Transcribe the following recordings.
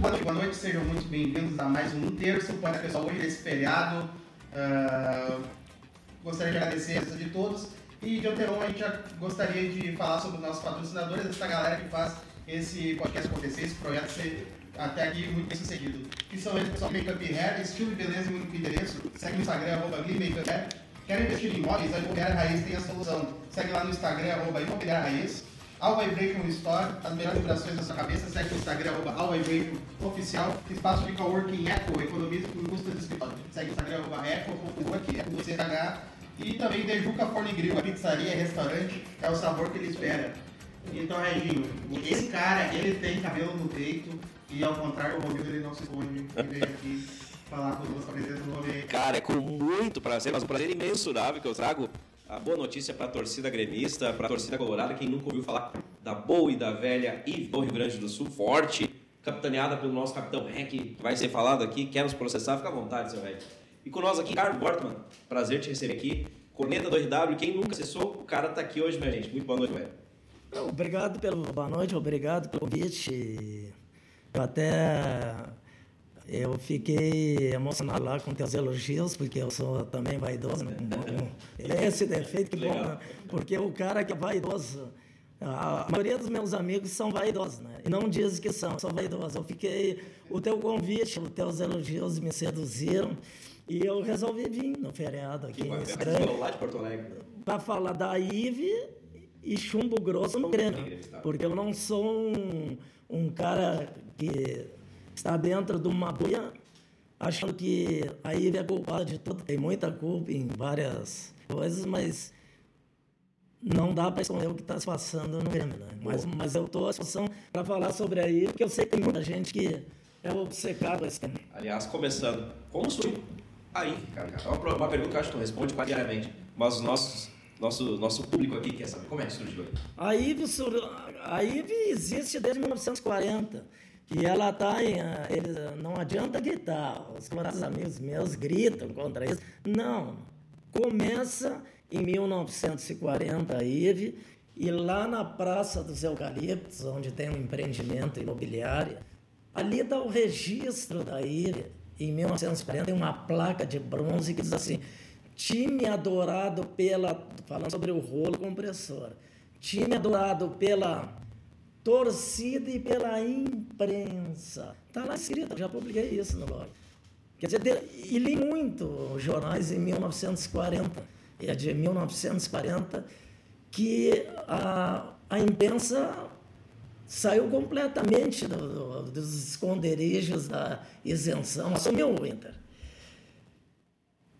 boa noite, boa noite, sejam muito bem-vindos a mais um terço. Para pessoal, hoje nesse feriado, uh, gostaria de agradecer a de todos e de antemão a gente gostaria de falar sobre os nossos patrocinadores, essa galera que faz esse podcast acontecer, esse projeto ser até aqui muito bem sucedido. Que são eles, pessoal, Makeup Hair, estilo e beleza e único endereço. Segue no Instagram, arroba Makeup Hair. Quer investir em imóveis? A Imobiliária Raiz tem a solução. Segue lá no Instagram, arroba Imobiliária Raiz. All Vibration Store, as melhores vibrações da sua cabeça, segue no Instagram, arroba All Oficial, espaço de coworking Eco, economiza com custo de escritório. Segue no Instagram, arroba Eco, aqui, Eco do CH. E também Dejuca Forne Grill, a pizzaria, restaurante, é o sabor que ele espera. Então, Reginho, esse cara, ele tem cabelo no peito e ao contrário do Romildo, ele não se esconde e veio aqui falar com os do Romildo. Cara, é com muito prazer, mas um prazer imensurável que eu trago a boa notícia para a torcida gremista, para a torcida colorada, quem nunca ouviu falar da boa e da velha Ive do Rio Grande do Sul, forte, capitaneada pelo nosso capitão Rec, que vai ser falado aqui, quer nos processar, fica à vontade, seu Rec. E com nós aqui, Carlos Bortman, prazer te receber aqui, corneta do RW, quem nunca acessou, o cara tá aqui hoje, minha gente. Muito boa noite, velho. Obrigado pelo boa noite, obrigado pelo convite. Eu até eu fiquei emocionado lá com teus elogios, porque eu sou também vaidoso. Né? É esse defeito que bom, né? porque o cara que é vaidoso, a maioria dos meus amigos são vaidosos, né? E não dizem que são, são vaidosos. Eu fiquei, o teu convite, os teus elogios me seduziram. E eu resolvi vir no feriado aqui em Estranho. lá de Porto Alegre. Para falar da IVE e chumbo grosso no Grêmio. Porque eu não sou um, um cara que está dentro de uma bolha achando que a IVE é culpada de tudo. Tem muita culpa em várias coisas, mas não dá para esconder o que está se passando no Grêmio. Né? Mas, mas eu estou à disposição para falar sobre a IVE, porque eu sei que tem muita gente que é obcecado esse tema. Aliás, começando, como surgiu a IVE, cara? É uma, uma pergunta que eu acho que tu responde diariamente, mas os nossos nosso, nosso público aqui quer saber como é que surgiu a IVE. A IVE existe desde 1940. E ela está em. Eles, não adianta gritar. Os colorados amigos meus gritam contra isso. Não. Começa em 1940 a IVE, e lá na Praça dos Eucaliptos, onde tem um empreendimento imobiliário, ali está o registro da IVE. Em 1940 tem uma placa de bronze que diz assim: time adorado pela. falando sobre o rolo compressor. Time adorado pela torcida e pela imprensa. Está lá escrito, já publiquei isso no blog. Quer dizer, e li muito jornais em 1940, é de 1940, que a, a imprensa saiu completamente do, do, dos esconderijos da isenção, assumiu o Inter.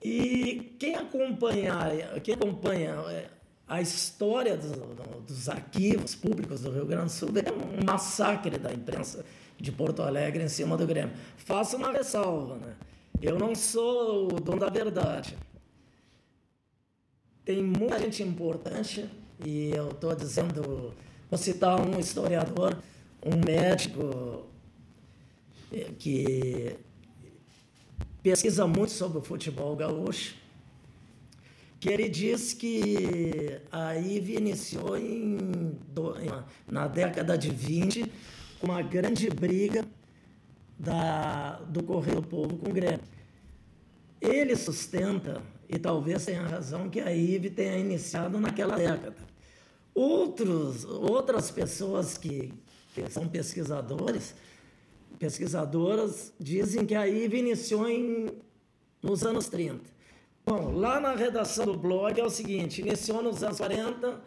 E quem acompanha, quem acompanha é, a história do, do, dos arquivos públicos do Rio Grande do Sul é um massacre da imprensa de Porto Alegre em cima do Grêmio. Faço uma ressalva, né? Eu não sou o dono da verdade. Tem muita gente importante e eu estou dizendo, vou citar um historiador, um médico eh, que pesquisa muito sobre o futebol gaúcho que ele diz que a IVE iniciou em, na década de 20 com uma grande briga da, do Correio do Povo com o Grêmio. Ele sustenta, e talvez tenha razão, que a IVE tenha iniciado naquela década. Outros, outras pessoas que, que são pesquisadores, pesquisadoras, dizem que a IVE iniciou em, nos anos 30 Bom, lá na redação do blog é o seguinte: iniciou nos anos 40,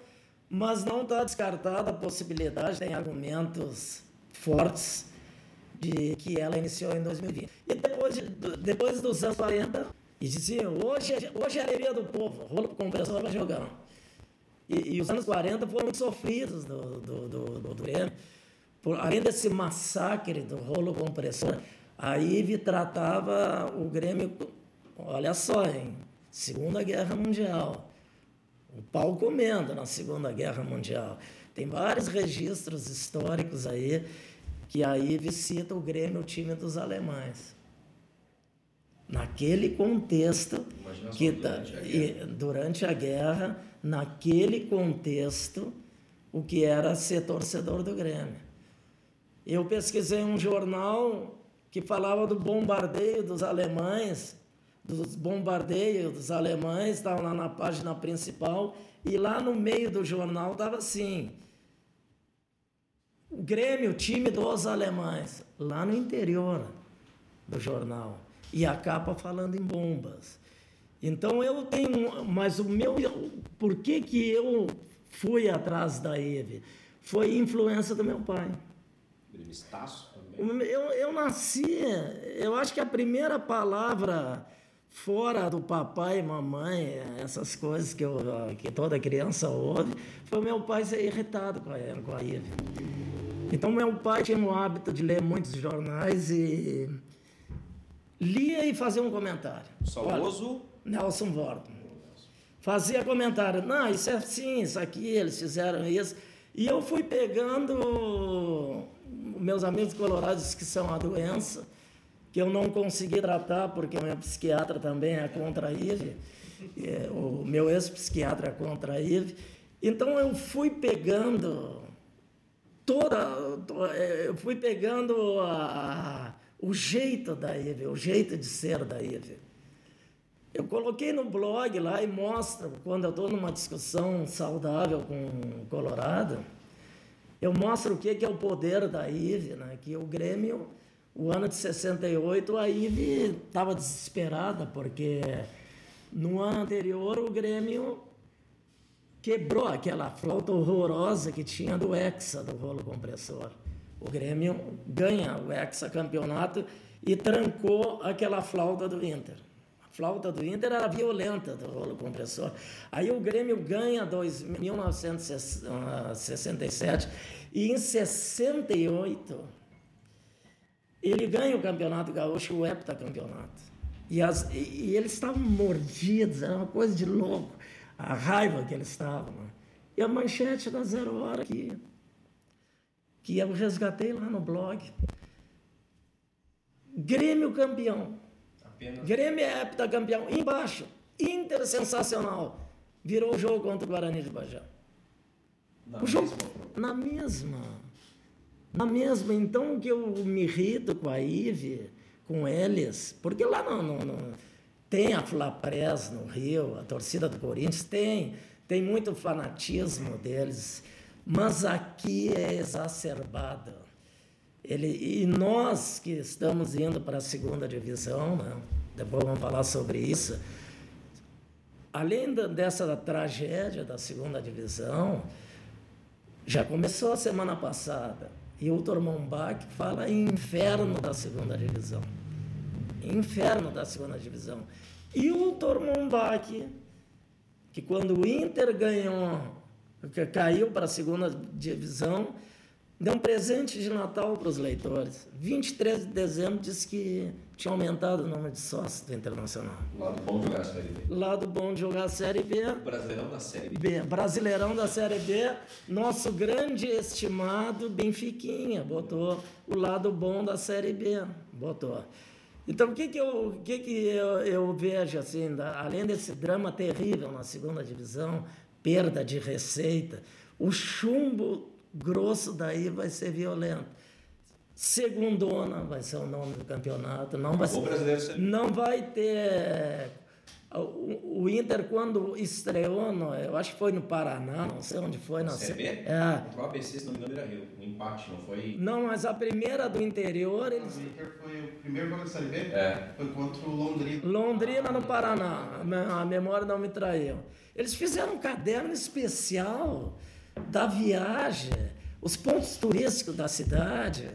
mas não está descartada a possibilidade, tem argumentos fortes de que ela iniciou em 2020. E depois, de, depois dos anos 40, e diziam: hoje, é, hoje é a alegria do povo, rolo compressor vai jogar. E, e, os anos 40 foram sofridos do, do, do, do, do Grêmio. Por, além desse massacre do rolo compressor, a IVE tratava o Grêmio, olha só, hein? Segunda Guerra Mundial. O pau comendo na Segunda Guerra Mundial. Tem vários registros históricos aí que aí visita o Grêmio, o time dos alemães. Naquele contexto que tá, durante, a e, durante a guerra, naquele contexto, o que era ser torcedor do Grêmio. Eu pesquisei um jornal que falava do bombardeio dos alemães, dos bombardeios dos alemães, estava lá na página principal, e lá no meio do jornal estava assim: o Grêmio, time dos alemães, lá no interior do jornal. E a capa falando em bombas. Então eu tenho, mas o meu, por que que eu fui atrás da Eve? Foi influência do meu pai. Gremistaço também. Eu, eu nasci, eu acho que a primeira palavra fora do papai e mamãe, essas coisas que, eu, que toda criança ouve, foi meu pai ser irritado com a, com a Eve. Então, meu pai tinha o hábito de ler muitos jornais e lia e fazia um comentário. Saudoso? Nelson Vorton. Fazia comentário, não, isso é assim, isso aqui, eles fizeram isso. E eu fui pegando meus amigos colorados que são a doença, que eu não consegui tratar porque o meu psiquiatra também é contra a IV, o meu ex-psiquiatra é contra a. Então eu fui pegando toda, é, eu fui pegando a, a, o jeito da Eve, o jeito de ser da Eve. Eu coloquei no blog lá e mostro, quando eu estou numa discussão saudável com o Colorado, eu mostro o que é o poder da IVE, né? que o Grêmio, o ano de 68, a IVE estava desesperada, porque no ano anterior o Grêmio quebrou aquela flauta horrorosa que tinha do Hexa, do rolo compressor. O Grêmio ganha o Hexa campeonato e trancou aquela flauta do Inter. A flauta do Inter era violenta do rolo compressor. Aí o Grêmio ganha dois, 1967 e em 68 ele ganha o campeonato gaúcho, o heptacampeonato. E, as, e, e eles estavam mordidos, era uma coisa de louco a raiva que eles estavam. Né? E a manchete da Zero Hora que, que eu resgatei lá no blog. Grêmio campeão. Apenas... Grêmio é heptacampeão. Embaixo, Inter sensacional. Virou o jogo contra o Guarani de Bajá. Na o jogo na mesma. Na mesma. Então que eu me irrito com a Ive, com eles, porque lá não, não, não tem a Flapres no Rio, a torcida do Corinthians tem, tem muito fanatismo deles, mas aqui é exacerbada. Ele, e nós que estamos indo para a segunda divisão, né? depois vamos falar sobre isso, além dessa tragédia da segunda divisão, já começou a semana passada, e o Tormombach fala em inferno da segunda divisão. Inferno da segunda divisão. E o Tormumbach, que quando o Inter ganhou, caiu para a segunda divisão, deu um presente de Natal para os leitores. 23 de dezembro disse que tinha aumentado o número de sócios do Internacional. Lado bom de jogar a Série B. Lado bom de jogar a Série B. Brasileirão da Série B. B. Brasileirão da Série B. Nosso grande estimado Benfiquinha botou o lado bom da Série B. Botou. Então, o que, que, eu, o que, que eu, eu vejo, assim, da, além desse drama terrível na segunda divisão, perda de receita, o chumbo grosso daí vai ser violento. Segundona vai ser o nome do campeonato. Não vai, ser, não vai ter o, Inter, quando estreou, no, eu acho que foi no Paraná, não sei onde foi. Na Série? É. O ABC, se não me engano, era Rio. Um empate, não foi? Não, mas a primeira do interior... Eles... O Inter foi o primeiro jogo da Série B? É. Foi contra o Londrina. Londrina, no Paraná. A memória não me traiu. Eles fizeram um caderno especial da viagem, os pontos turísticos da cidade.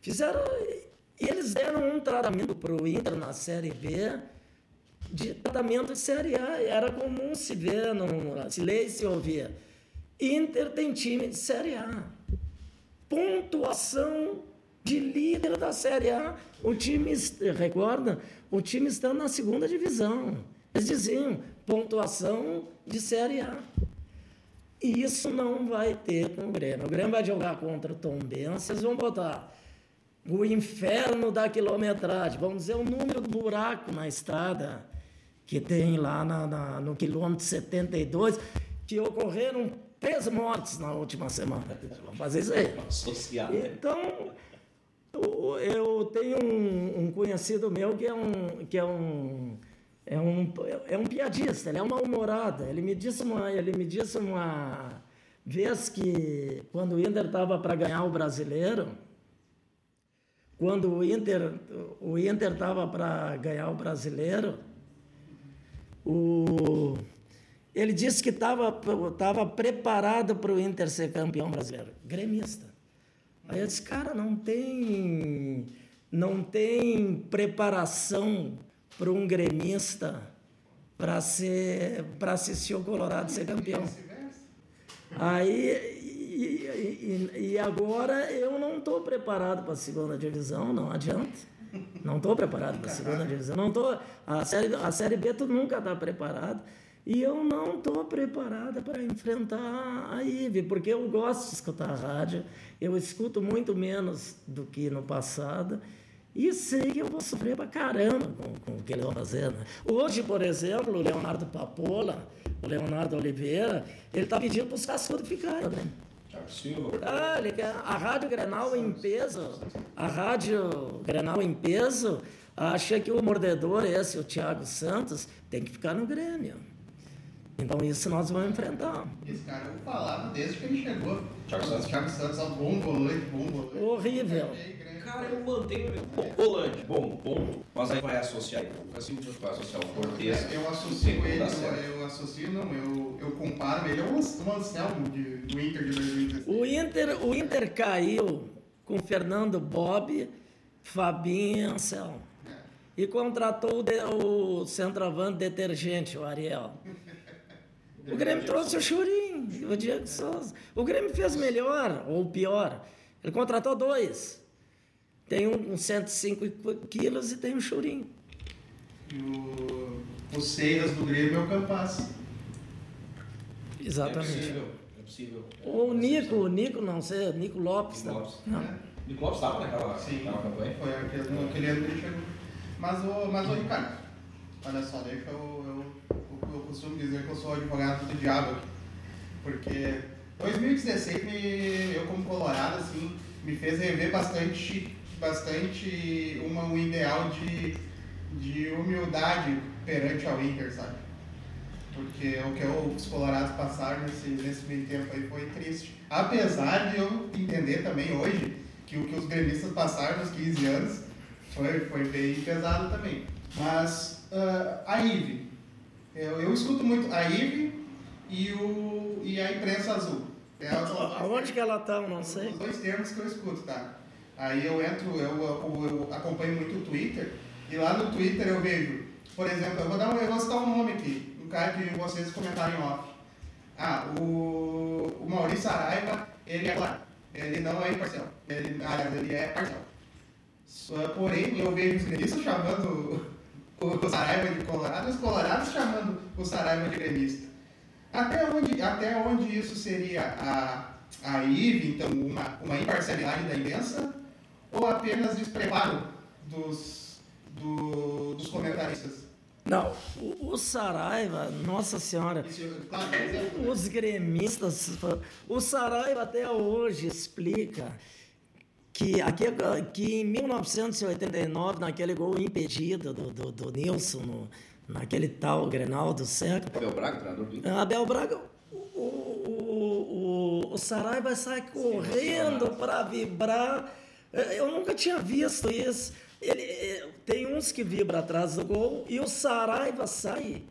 Fizeram... Eles deram um tratamento para o Inter na Série B de tratamento de Série A. Era comum se ver, no, se ler e se ouvir. Inter tem time de Série A. Pontuação de líder da Série A. O time, recorda? O time está na segunda divisão. Eles diziam pontuação de Série A. E isso não vai ter com o Grêmio. O Grêmio vai jogar contra o Tom vocês vão botar o inferno da quilometragem, vamos dizer o número do buraco na estrada que tem lá na, na, no quilômetro 72, que ocorreram três mortes na última semana. Vamos fazer isso aí. Associado. Então, eu- eu tenho um, um conhecido meu que é um, que é um, é um, é um piadista, ele é uma humorada. Ele me disse uma, ele me disse uma vez que quando o Inter estava para ganhar o brasileiro, quando o Inter o Inter estava para ganhar o brasileiro, o ele disse que estava tava preparado para o Inter ser campeão brasileiro, gremista. Aí eu disse, cara, não tem, não tem preparação para um gremista para ser para assistir o Colorado ser campeão. Aí e, e- e agora eu não estou preparado para a segunda divisão, não adianta. Não estou preparado para a segunda divisão. Não tô, a, série, a Série B tu nunca está preparado. E eu não estou preparada para enfrentar a IVE, porque eu gosto de escutar a rádio, eu escuto muito menos do que no passado, e sei que eu vou sofrer pra caramba com, com o que eles vão fazer. Né? Hoje, por exemplo, o Leonardo Papola, o Leonardo Oliveira, ele está pedindo para os cascudos ficarem. Né? Ah, ele quer a Rádio Grenal em peso, a Rádio Grenal em peso, acha que o mordedor, esse, o Thiago Santos, tem que ficar no Grêmio. Então isso nós vamos enfrentar. Esse cara eu falava desde que ele chegou. Thiago Santos. Thiago Santos, ó, bom volante, bom volante. Horrível. Cara, eu mantenho. Bom, Holande, bom, bom. Mas aí vai associar. Assim, vai associar o Cortez. Eu associo ele, eu, associo, não, eu, eu comparo ele ao An- ao Anselmo de, do Inter de 2016. O Inter, o Inter caiu com Fernando Bob, Fabinho e Anselmo. E contratou o, de- o centroavante detergente, o Ariel. O Grêmio trouxe o Churim, o Diego Souza. O Grêmio fez melhor ou pior. Ele contratou dois. Tem um com 105 quilos e tem um Churim. E o, o Seiras do Grêmio é o Campas. É Exatamente. possível. É possível. Ou o Nico, o Nico, não sei, Nico Lopes. Nico não. Lopes. Não. Nico Lopes estava naquela, Sim, naquela campanha? foi aquele, aquele ano que ele chegou. Mas o, mas o Ricardo, olha só, deixa eu, eu, eu, eu costumo dizer que eu sou advogado do diabo aqui. Porque 2016, me, eu como colorado, assim, me fez rever bastante, bastante uma, um ideal de, de humildade perante ao Inter, sabe? Porque o que eu, os colorados passaram nesse, nesse meio tempo aí foi triste. Apesar de eu entender também hoje que o que os gremistas passaram nos 15 anos foi, foi bem pesado também. Mas ah, a IVE, eu, eu escuto muito a IVE e, o, e a imprensa azul. É Aonde que ela tá, eu não sei. os dois termos que eu escuto, tá? Aí eu entro, eu, eu, eu acompanho muito o Twitter, e lá no Twitter eu vejo, por exemplo, eu vou dar um, vou citar um nome aqui, um cara que vocês comentaram em off. Ah, o, o Maurício Araiva, ele é claro, ele não é imparcial, ele, aliás, ele é parcial. Porém, eu vejo os gremistas chamando o, o Saraiva de colorado os colorados chamando o Saraiva de gremista. Até onde, até onde isso seria a, a IVE, então, uma, uma imparcialidade da imprensa, ou apenas despreparo dos, do- dos comentaristas? Não, o, o Saraiva, nossa senhora, Isso, claro, por exemplo, os gremistas, o Saraiva até hoje explica que, aqui, que em 1989, naquele gol impedido do, do, do Nilson, no, naquele tal Grenal do século, Abel Braga, treinador do Inter. Abel Braga, o, o, o, o Saraiva sai correndo para vibrar. Eu nunca tinha visto isso. Ele, eh, tem uns que vibram atrás do gol e o Saraiva sai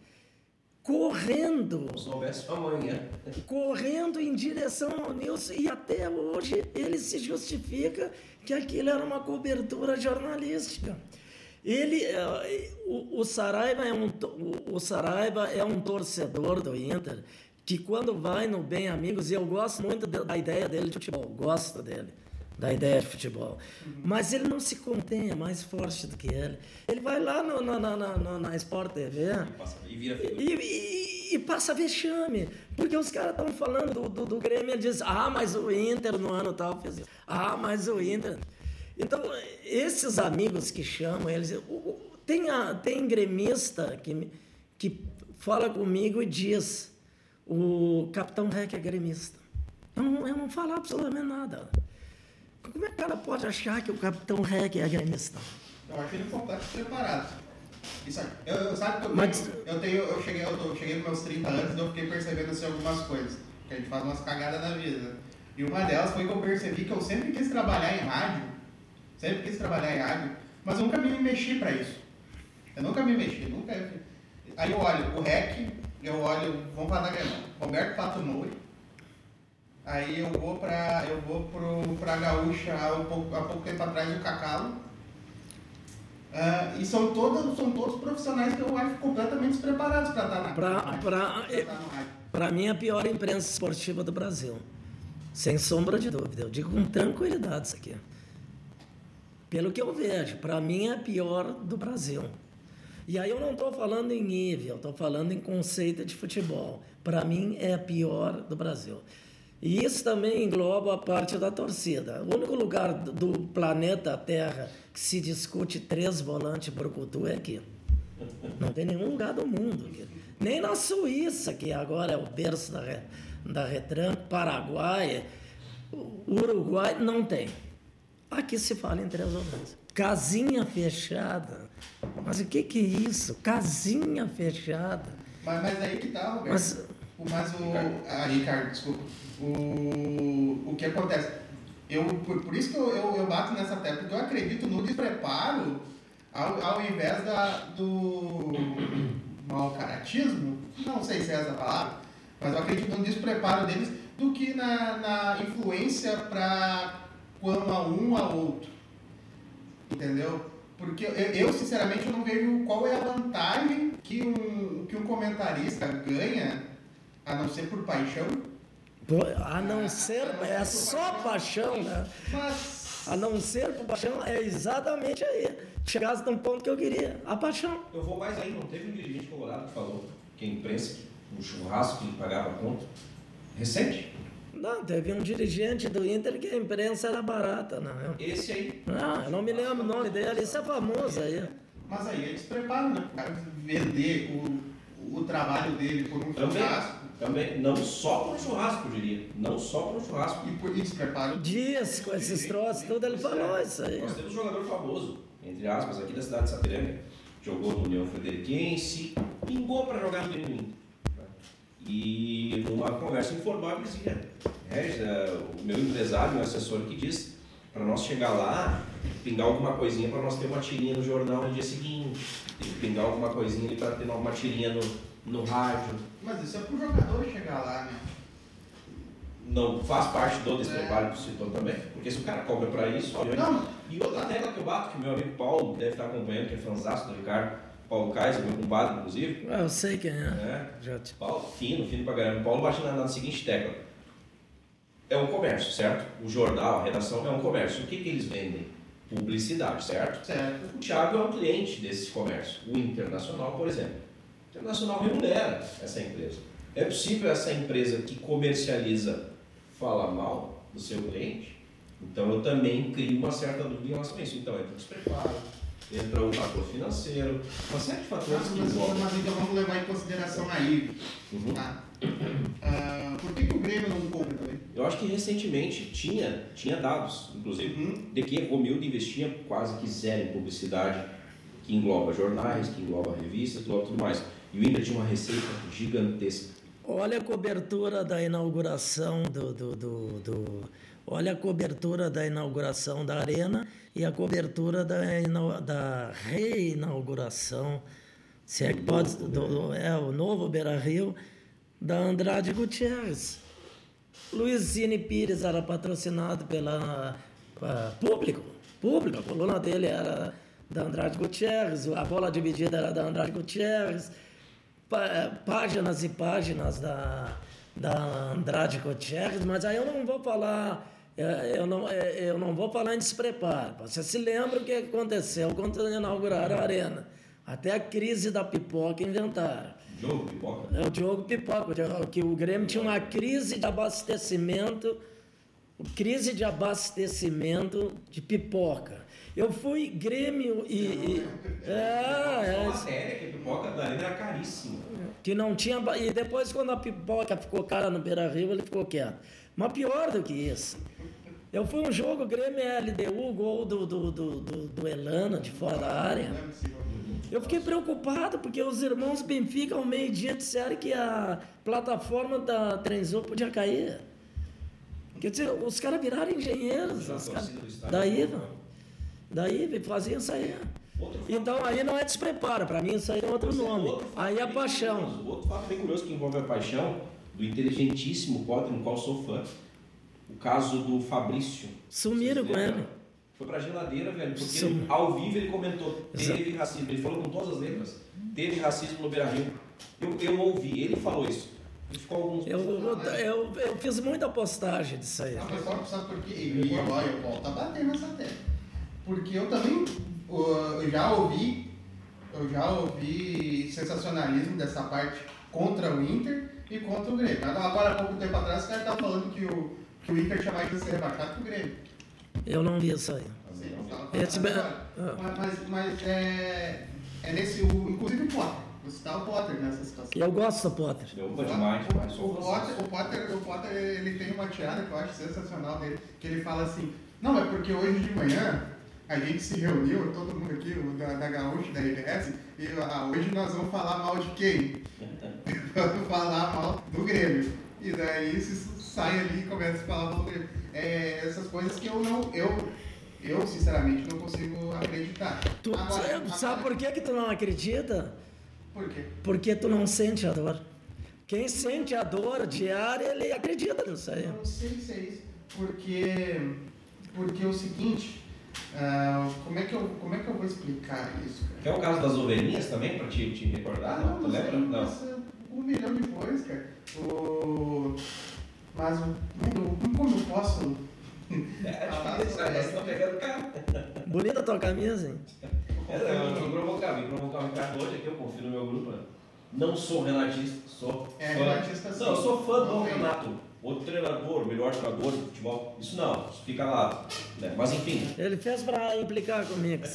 correndo, Se soubesse amanhã. correndo em direção ao Nilson. E até hoje ele se justifica que aquilo era uma cobertura jornalística. Ele, eh, o, o Saraiva é um, o, o Saraiva é um torcedor do Inter que quando vai no Bem Amigos, e eu gosto muito da da ideia dele de futebol, gosto dele, da ideia de futebol. Mas ele não se contém, é mais forte do que ele. Ele vai lá no, na, na, na, na- na Sport TV Passa- E vira e, e- e passa vexame, porque os caras estão falando do, do, do Grêmio e diz, ah, mas o Inter no ano tal fez isso. Ah, mas o Inter. Então, esses amigos que chamam, eles. Tem, a, tem gremista que, que fala comigo e diz: o capitão Rec é gremista. Eu não, eu não falo absolutamente nada. Como é que o cara pode achar que o capitão Rec é gremista? Eu acho ele completamente preparado. Isso. Eu, eu, sabe eu, Mas- eu tenho, eu cheguei, eu, tô, eu cheguei nos meus 30 anos e eu fiquei percebendo assim, algumas coisas. Que a gente faz umas cagadas na vida. E uma delas foi que eu percebi que eu sempre quis trabalhar em rádio. Sempre quis trabalhar em rádio, mas eu nunca me mexi pra isso. Eu nunca me mexi, nunca. Aí eu olho o REC, eu olho, vamos falar da Grêmio, Roberto Pato Moura. Aí eu vou pra, eu vou pro, pra Gaúcha há, um pouco, há pouco tempo atrás, o Cacalo. Ah, e são todos, são todos profissionais que eu acho completamente despreparados para estar na Pra- na. Para mim, é a pior imprensa esportiva do Brasil. Sem sombra de dúvida. Eu digo com tranquilidade isso aqui. Pelo que eu vejo, para mim é a pior do Brasil. E aí eu não estou falando em nível, estou falando em conceito de futebol. Para mim é a pior do Brasil. E isso também engloba a parte da torcida. O único lugar do- planeta Terra que se discute três volantes brucutu é aqui. Não tem nenhum lugar do mundo. aqui. Nem na Suíça, que agora é o berço da, re- da retranca, Paraguai, Uruguai, não tem. Aqui se fala em três volantes. Casinha fechada. Mas o que, que é isso? Casinha fechada. Mas, mas aí que tá, Roberto. Mas- O- Mas o. Ah, Ricardo, desculpa. O, o que acontece? Eu, por, por isso que eu, eu, eu bato nessa tecla, porque eu acredito no despreparo ao, ao invés da, do mau caratismo, não sei se é essa palavra, mas eu acredito no despreparo deles do que na, na influência para quando a um a outro. Entendeu? Porque eu, eu, sinceramente, não vejo qual é a vantagem que um, que um comentarista ganha, a não ser por paixão. A não ser, é só paixão, né? Mas. A não ser por paixão, é exatamente aí. Chegasse num ponto que eu queria, a paixão. Eu vou mais aí, não teve um dirigente colorado que falou que a imprensa, o churrasco que pagava a conta, recente. Não, teve um dirigente do Inter que a imprensa era barata, não. Esse aí. Ah, eu não me lembro o nome dele, isso é famoso aí. Mas aí é despreparo, né? O cara vender o, o trabalho dele por um Também, churrasco também, não só por um churrasco, eu diria. Não só por um churrasco. e por e despreparo. Dias com esses troços, tudo ele falou isso aí. Nós temos um jogador famoso, entre aspas, aqui da cidade de Sapiranga, jogou no União Frederiquense, pingou para jogar no Inter. E numa conversa informal ele dizia, é, o meu empresário, meu assessor que diz, para nós chegar lá, pingar alguma coisinha para nós ter uma tirinha no jornal no dia seguinte, tem que pingar alguma coisinha ali para ter uma tirinha no, no rádio. Mas isso é pro jogador chegar lá, né? Não faz parte do despreparo que você citou também, porque se o cara cobra para isso, obviamente. Não. E outra tecla que eu bato, que meu amigo Paulo deve estar acompanhando, que é fanzaço do Ricardo, Paulo Kaiser, meu compadre, inclusive, Ah, Eu sei quem é. né? Já te... Paulo, fino, fino pra caramba. Paulo bate na, na seguinte tecla. É um comércio, certo? O jornal, a redação é um comércio. O que, que eles vendem? Publicidade, certo? Certo. O Thiago é um cliente desse comércio. O Internacional, por exemplo. Internacional remunera essa empresa. É possível essa empresa que comercializa falar mal do seu cliente? Então eu também crio uma certa dúvida em relação a isso. Então entra o despreparo, entra o fator financeiro, uma série de fatores Mas, que mas, envolvem. mas então vamos levar em consideração aí. Uhum. Tá? Ah, por que, que o Grêmio não compra também? Eu acho que recentemente tinha, tinha dados, inclusive, Uhum. de que Romildo investia quase que zero em publicidade, que engloba jornais, que engloba revistas, que engloba tudo mais. E o Inter tinha uma receita gigantesca. Olha a cobertura da inauguração do, do, do, do- Olha a cobertura da inauguração da arena e a cobertura da, ina- da reinauguração, se é que pode, do, é o novo Beira Rio, da Andrade Gutierrez. Luizine Pires era patrocinado pela pa- público, público, a coluna dele era da Andrade Gutierrez, a bola dividida era da Andrade Gutierrez, páginas e páginas da, da Andrade Gutierrez, mas aí eu não vou falar, eh, eu não, eh, eu não vou falar em despreparo. Você se lembra o que aconteceu quando inauguraram a arena? Até a crise da pipoca inventaram. Jogo, pipoca. É o Diogo Pipoca, que o Grêmio tinha uma crise de abastecimento, crise de abastecimento de pipoca. Eu fui Grêmio e. e- é, é, matéria que a pipoca da da Arena era caríssimo. Que não tinha. E depois, quando a pipoca ficou cara no Beira Rio, ele ficou quieto. Mas pior do que isso. Eu fui um jogo Grêmio LDU, gol do, do, do, do, do Elano, de fora da área. Eu fiquei preocupado, porque os irmãos Benfica, ao meio-dia, disseram que a plataforma da Trenzou podia cair. Quer dizer, os caras viraram engenheiros. Os caras, daí, daí faziam isso aí. Então aí não é despreparo, para mim isso aí é outro Você nome. Outro aí é paixão. Curioso, outro fato bem curioso que envolve a paixão do inteligentíssimo Potter, no qual sou fã. O caso do Fabrício. Sumiram com ele. Foi pra geladeira, velho, porque ele, ao vivo ele comentou, teve Exato. racismo. Ele falou com todas as letras, teve racismo no Beira Rio. Eu, eu ouvi, ele falou isso. ficou alguns eu, eu, eu, eu, fiz muita postagem disso aí. Mas só, sabe por quê? E agora eu volto a bater nessa tecla. Porque eu também eu já ouvi, eu já ouvi sensacionalismo dessa parte contra o Inter e contra o Grêmio. Agora, há pouco tempo atrás, o cara estava falando que o, que o Inter tinha mais de ser rebaixado que o Grêmio. Eu não vi isso aí. Sim, Esse... Mas, mas, mas é, é nesse. O, inclusive o Potter. Você está o Potter nessa situação. Eu gosto do Potter. Eu gosto demais. O, o, Potter, o, Potter, o Potter, ele tem uma tirada que eu acho sensacional dele, que ele fala assim, não, é porque hoje de manhã a gente se reuniu, todo mundo aqui, da, da Gaúcha, da RBS, e ah, hoje nós vamos falar mal de quem? vamos falar mal do Grêmio. E daí se sai ali e começa a falar mal do Grêmio. É, essas coisas que eu não. Eu, eu, sinceramente, não consigo acreditar. Tu, Agora, sabe por que, que tu não acredita? Por quê? Porque tu não sente a dor. Quem sente a dor diária, ele acredita nisso aí. Eu não sei se é isso. Porque, porque é o seguinte, Uh, como, é que eu, como é que eu vou explicar isso, cara? Quer o caso das ovelhinhas também, para te, te recordar? Não, tu lembra? Não. Um milhão de coisas, cara. O... Mas como, como eu posso. É, é difícil, você tá pegando carro. Bonita a tua camisa, hein? É, eu vim provocar, vim provocar o Ricardo hoje aqui, eu confio no meu grupo. Né? Não sou renatista, sou. É, fã. renatista sim. Não, eu sou fã do Renato o treinador, o melhor treinador de futebol. Isso não, isso fica lá. Né? Mas enfim. Ele fez para implicar comigo.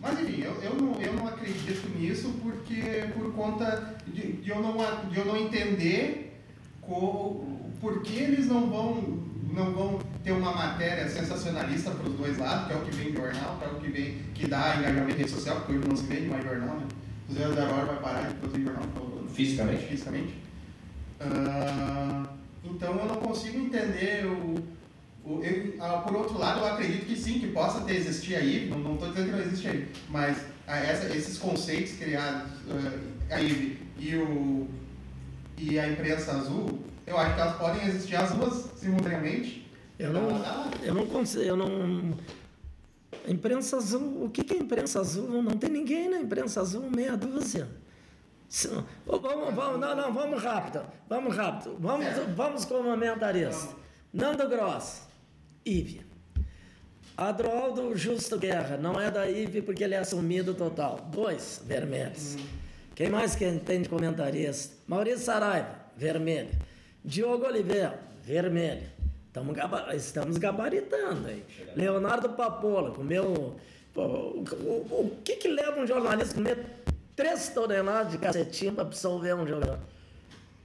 Mas enfim, eu, eu, não, eu não acredito nisso porque por conta de, de eu, não, de eu não entender co, por que eles não vão, não vão ter uma matéria sensacionalista para os dois lados, que é o que vem de jornal, que é o que vem que dá engajamento em rede social, porque hoje não se vende mais jornal, né? O Zé da Hora vai parar de produzir jornal. Fisicamente? Fisicamente. Uh, então eu não consigo entender o. o eu, uh, por outro lado, eu acredito que sim, que possa ter existir aí, não estou dizendo que não existe aí, mas uh, essa, esses conceitos criados, a IVE e, o, e a imprensa azul, eu acho que elas podem existir as duas simultaneamente. Eu não, eu não consigo, eu não. Imprensa azul, o que, que é imprensa azul? Não tem ninguém na imprensa azul, meia dúzia. Vamos, vamos, não, não, vamos rápido, vamos rápido, vamos, vamos comentarista. Nando Gross, Ive. Adroaldo Justo Guerra, não é da Ive porque ele é assumido total. Dois, vermelhos. Quem mais que tem de comentarista? Maurício Saraiva, vermelho. Diogo Oliveira, vermelho. estamos gabaritando aí. Leonardo Papola, comeu. O, o, o, o que, que leva um jornalista a comer 3 toneladas de cacetinho para absorver um jogador.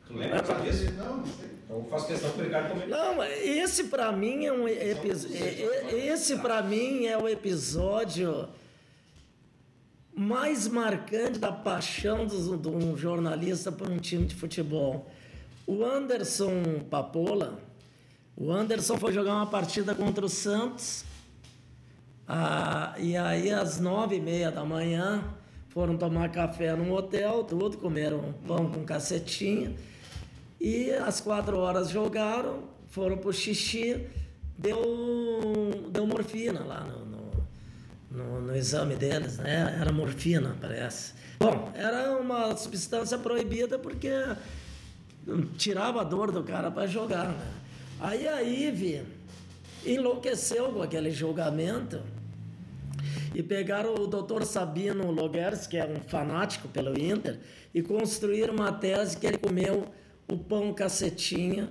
Tu lembra disso? Não. Então eu faço questão que o Ricardo comente. Não, esse para mim é um episódio. Esse para mim é o episódio mais marcante da paixão de um jornalista por um time de futebol. O Anderson Papola, o Anderson foi jogar uma partida contra o Santos, ah, e aí às nove e meia da manhã foram tomar café num hotel, tudo, comeram pão com cacetinha. E às quatro horas jogaram, foram pro xixi, deu, deu morfina lá no, no, no, no exame deles, né? Era morfina, parece. Bom, era uma substância proibida porque tirava a dor do cara para jogar, né? Aí a Ive enlouqueceu com aquele julgamento e pegaram o Dr. Sabino Logers, que é um fanático pelo Inter, e construíram uma tese que ele comeu o pão cacetinha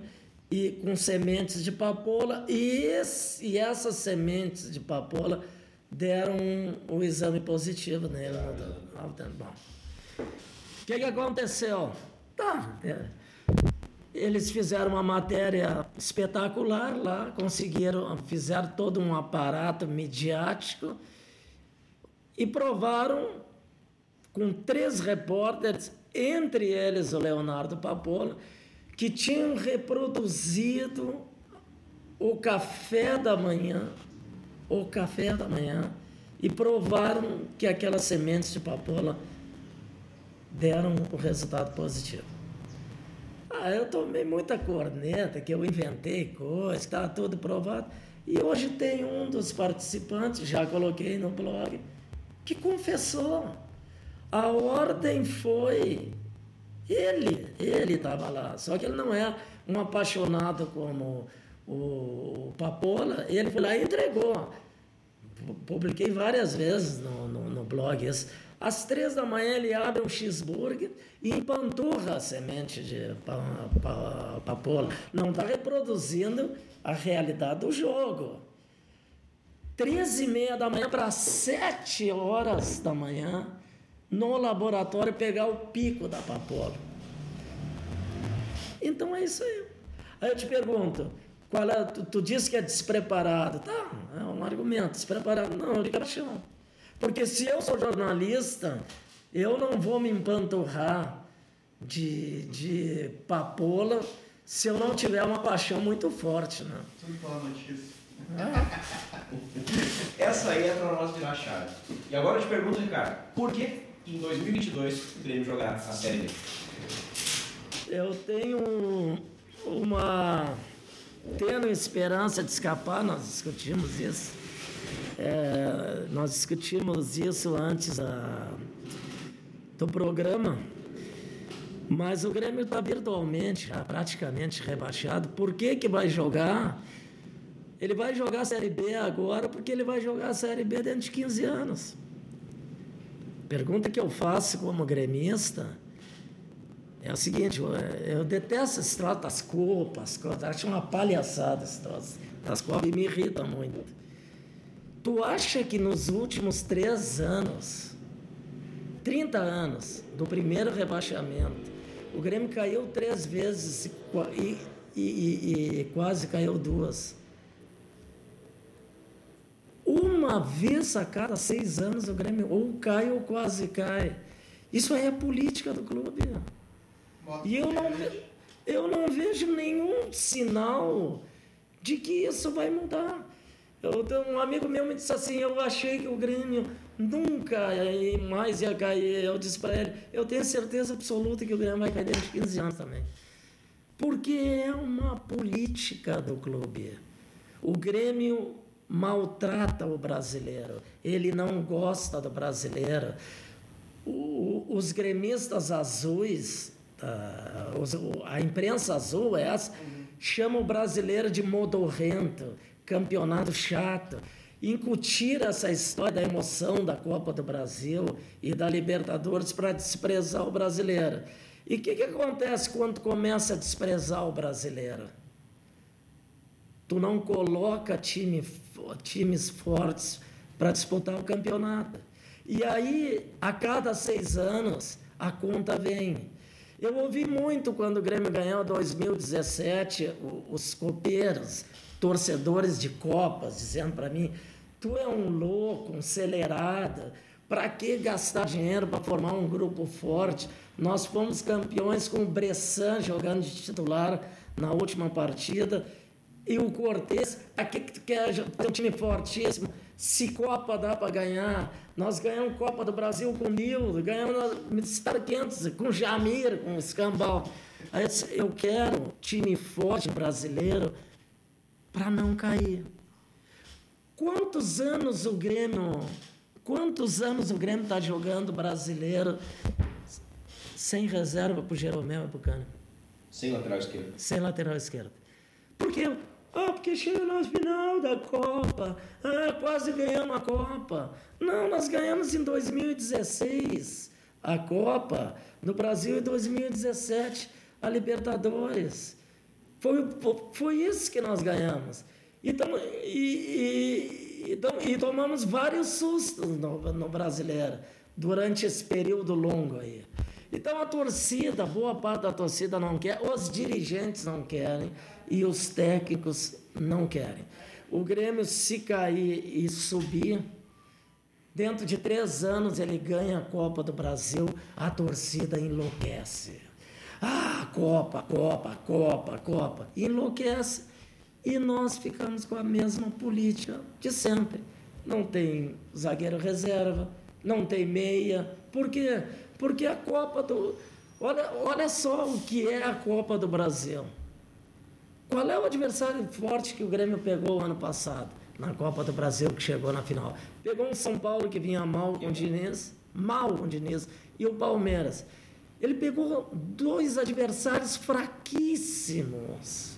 e com sementes de papoula e, esse, e essas sementes de papoula deram o um, exame positivo nele. Ah, bom. O que, que aconteceu? Tá, é, eles fizeram uma matéria espetacular lá, conseguiram, fizeram todo um aparato midiático e provaram com três repórteres, entre eles o Leonardo Papola, que tinham reproduzido o café da manhã, o café da manhã, e provaram que aquelas sementes de papoula deram o um resultado positivo. Ah, eu tomei muita corneta, que eu inventei coisas, estava tudo provado. E hoje tem um dos participantes, já coloquei no blog, que confessou. A ordem foi. Ele, ele estava lá. Só que ele não é um apaixonado como o Papola. Ele foi lá e entregou. Publiquei várias vezes no, no, no blog isso. Às três da manhã ele abre um cheeseburger e empanturra a semente de papoula. Não está reproduzindo a realidade do jogo. Três e meia da manhã para sete horas da manhã, no laboratório pegar o pico da papoula. Então é isso aí. Aí eu te pergunto, qual é, tu, tu diz que é despreparado. Tá, é um argumento, despreparado. Não, liga chão. Porque se eu sou jornalista, eu não vou me empanturrar de, de papola se eu não tiver uma paixão muito forte. Né? Tudo pela notícia. Essa aí é para nós virar chave. E agora eu te pergunto, Ricardo, por que em 2022 o Grêmio jogar a Série B? Eu tenho uma tendo esperança de escapar, nós discutimos isso. É, nós discutimos isso antes a, do programa, mas o Grêmio está virtualmente, já praticamente rebaixado. Por que, que vai jogar? Ele vai jogar a Série B agora porque ele vai jogar a Série B dentro de 15 anos. Pergunta que eu faço como gremista é o seguinte, eu, eu detesto esse troço das culpas, acho uma palhaçada esse troço das copas e me irrita muito. Tu acha que nos últimos três anos, 30 anos do primeiro rebaixamento, o Grêmio caiu três vezes e, e, e, e quase caiu duas? Uma vez a cada seis anos o Grêmio ou cai ou quase cai. Isso aí é política do clube. E eu não, eu não vejo nenhum sinal de que isso vai mudar. Eu, um amigo meu me disse assim: Eu achei que o Grêmio nunca mais ia cair. Eu disse para ele: Eu tenho certeza absoluta que o Grêmio vai cair dentro de 15 anos também. Porque é uma política do clube. O Grêmio maltrata o brasileiro, ele não gosta do brasileiro. O, os gremistas azuis, a, a imprensa azul, é essa, chama o brasileiro de modorrento, campeonato chato. Incutir essa história da emoção da Copa do Brasil e da Libertadores para desprezar o brasileiro. E o que, que acontece quando começa a desprezar o brasileiro? Tu não coloca time, times fortes para disputar o campeonato. E aí, a cada seis anos, a conta vem. Eu ouvi muito quando o Grêmio ganhou 2017, os copeiros, torcedores de Copas, dizendo para mim: tu é um louco, um acelerado, para que gastar dinheiro para formar um grupo forte? Nós fomos campeões com o Bressan jogando de titular na última partida e o Cortez, aqui que tu quer ter um time fortíssimo. Se Copa dá para ganhar, nós ganhamos Copa do Brasil com o Nildo, ganhamos Star 500 com o Jamir, com o Escambau. Eu quero time forte brasileiro para não cair. Quantos anos o Grêmio, quantos anos o Grêmio está jogando brasileiro sem reserva para o Jeromel e para o Cano? Sem lateral esquerdo. Sem lateral esquerdo. Porque ah, porque chega na final da Copa. Ah, quase ganhamos a Copa. Não, nós ganhamos em 2016 a Copa. No Brasil em 2017 a Libertadores. Foi, foi isso que nós ganhamos. Então, e, E, e, tomamos vários sustos no, no brasileiro durante esse período longo aí. Então a torcida, boa parte da torcida não quer, os dirigentes não querem e os técnicos não querem. O Grêmio, se cair e subir, dentro de três anos ele ganha a Copa do Brasil, a torcida enlouquece. Ah, Copa, Copa, Copa, Copa. Enlouquece. E nós ficamos com a mesma política de sempre. Não tem zagueiro reserva, não tem meia. Por quê? Porque a Copa do. Olha, olha só o que é a Copa do Brasil. Qual é o adversário forte que o Grêmio pegou ano passado, na Copa do Brasil, que chegou na final? Pegou um São Paulo que vinha mal com o Diniz, mal com o Diniz, e o Palmeiras. Ele pegou dois adversários fraquíssimos.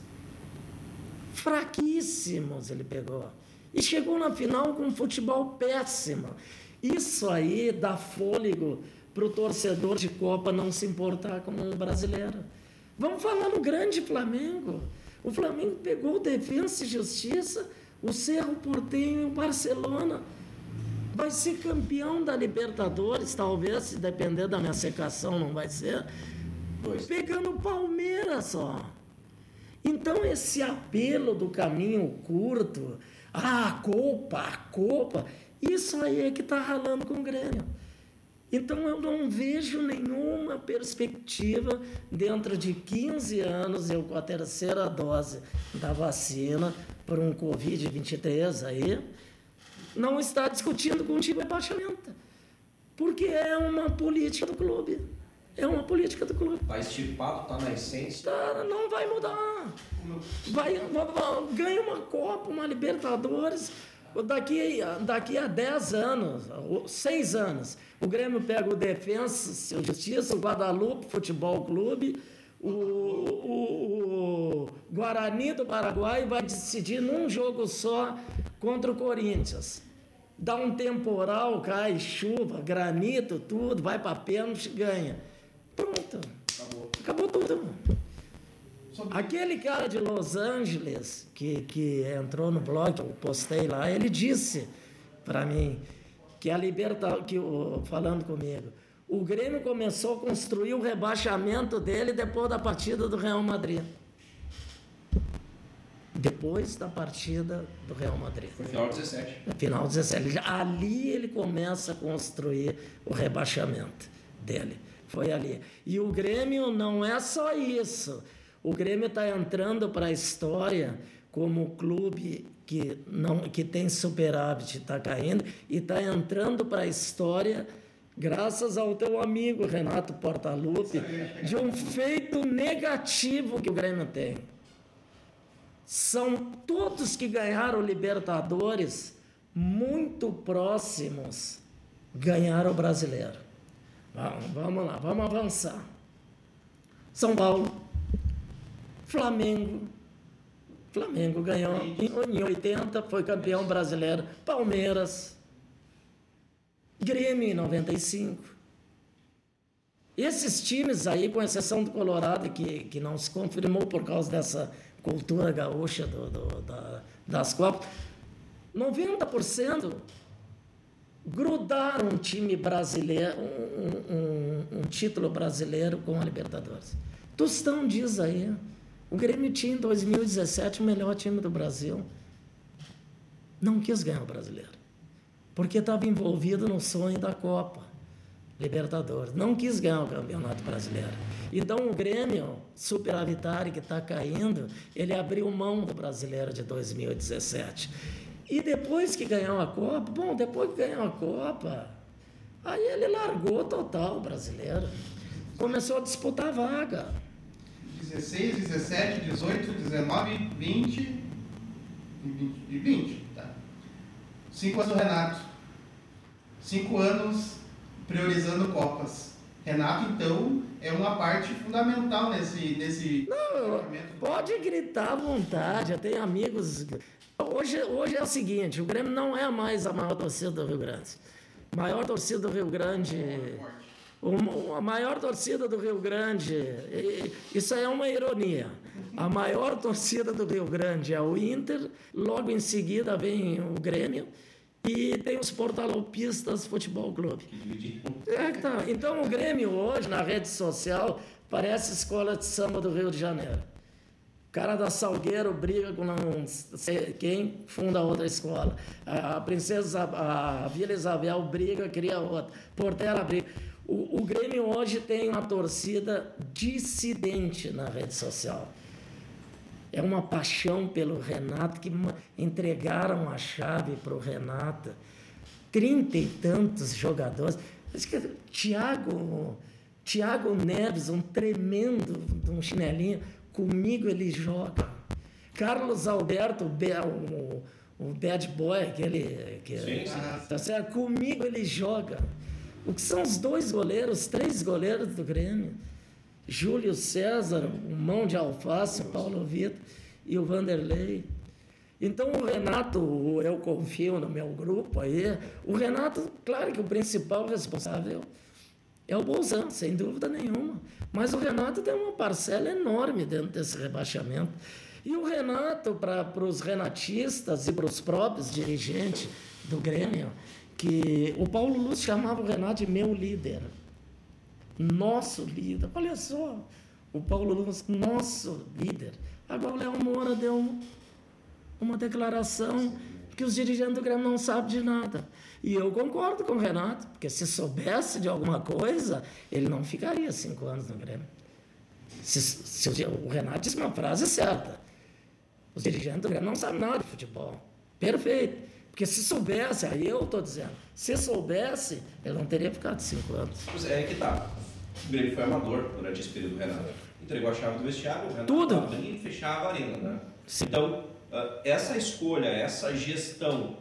Fraquíssimos ele pegou. E chegou na final com um futebol péssimo. Isso aí dá fôlego para o torcedor de Copa não se importar com um brasileiro. Vamos falar no grande Flamengo. O Flamengo pegou o Defensa e Justiça, o Cerro Portenho e o Barcelona vai ser campeão da Libertadores, talvez, se depender da minha secação, não vai ser. Pois. Pegando o Palmeiras só. Então, esse apelo do caminho curto, ah, a Copa, a Copa, isso aí é que está ralando com o Grêmio. Então, eu não vejo nenhuma perspectiva dentro de 15 anos, eu com a terceira dose da vacina por um Covid-23 aí, não está discutindo contigo rebaixamento. Porque é uma política do clube. É uma política do clube. Está estipado, está na essência. Tá, não vai mudar. Vai, ganha uma Copa, uma Libertadores. Daqui, daqui a 10 anos, 6 anos, o Grêmio pega o Defensa, o Justiça, o Guadalupe Futebol Clube, o, o, o Guarani do Paraguai vai decidir num jogo só contra o Corinthians. Dá um temporal, cai chuva, granito, tudo, vai para pênalti, ganha. Pronto. Acabou. Acabou tudo. Aquele cara de Los Angeles que, que entrou no blog, eu postei lá, ele disse para mim que a liberta, que falando comigo, o Grêmio começou a construir o rebaixamento dele depois da partida do Real Madrid depois da partida do Real Madrid. Foi final 17. Final 17. Ali ele começa a construir o rebaixamento dele. Foi ali. E o Grêmio não é só isso. O Grêmio está entrando para a história como clube que, não, que tem superávit, está caindo, e está entrando para a história graças ao teu amigo Renato Portaluppi, de um feito negativo que o Grêmio tem são todos que ganharam Libertadores muito próximos ganharam o brasileiro. Vamos, vamos lá, vamos avançar. São Paulo, Flamengo. Flamengo ganhou em 80, foi campeão brasileiro. Palmeiras, Grêmio em 95. Esses times aí, com exceção do Colorado, que, que não se confirmou por causa dessa cultura gaúcha do, do, da, das Copas, 90% grudaram um time brasileiro, um, um, um, título brasileiro com a Libertadores. Tostão diz aí, o Grêmio tinha em 2017 o melhor time do Brasil. Não quis ganhar o brasileiro, porque estava envolvido no sonho da Copa. Libertadores. Não quis ganhar o Campeonato Brasileiro. Então o Grêmio superavitário que está caindo, ele abriu mão do Brasileiro de 2017. E depois que ganhou a Copa, bom, depois que ganhou a Copa, aí ele largou total o brasileiro. Começou a disputar a vaga. 16, 17, 18, 19, 20 e 20. Tá. Cinco anos do Renato. Cinco anos priorizando Copas. Renato, então, é uma parte fundamental nesse. nesse Não, pode gritar à vontade, eu tenho amigos. Hoje, hoje é o seguinte: o Grêmio não é mais a maior torcida do Rio Grande. Maior torcida do Rio Grande. a maior torcida do Rio Grande. Isso é uma ironia. A maior torcida do Rio Grande é o Inter, logo em seguida vem o Grêmio e tem os Portalopistas Futebol Clube. É, tá. Então o Grêmio hoje, na rede social, parece escola de samba do Rio de Janeiro. O cara da Salgueiro briga com não sei quem funda outra escola. A, a princesa, a Vila Isabel briga, cria outra. Portela briga. O, o Grêmio hoje tem uma torcida dissidente na rede social. É uma paixão pelo Renato que entregaram a chave para o Renato. Trinta e tantos jogadores. Tiago, Tiago Neves, um tremendo um chinelinho, comigo ele joga. Carlos Alberto, o, o bad boy, aquele. Que, sim, sim. Tá certo? Comigo ele joga. O que são os dois goleiros, três goleiros do Grêmio. Júlio César, o mão de alface, Paulo Vitor e o Vanderlei. Então o Renato, eu confio no meu grupo aí, o Renato, claro que o principal responsável é o Bolzan, sem dúvida nenhuma. Mas o Renato tem uma parcela enorme dentro desse rebaixamento. E o Renato, para os renatistas e para os próprios dirigentes do Grêmio, que o Paulo Luz chamava o Renato de meu líder. Nosso líder. Olha só, o Paulo Luz, nosso líder. Agora o Léo Moura deu uma declaração que os dirigentes do Grêmio não sabem de nada. E eu concordo com o Renato, porque se soubesse de alguma coisa, ele não ficaria cinco anos no Grêmio. Se, se o Renato disse uma frase certa. Os dirigentes do Grêmio não sabem nada de futebol. Perfeito. Porque se soubesse, aí eu estou dizendo, se soubesse, ele não teria ficado cinco anos. Pois é, é que tá. O Grêmio foi amador durante esse período do Renato. Entregou a chave do vestiário, o Renato Tudo. e fechava a arena. Né? Então, ah, essa escolha, essa gestão,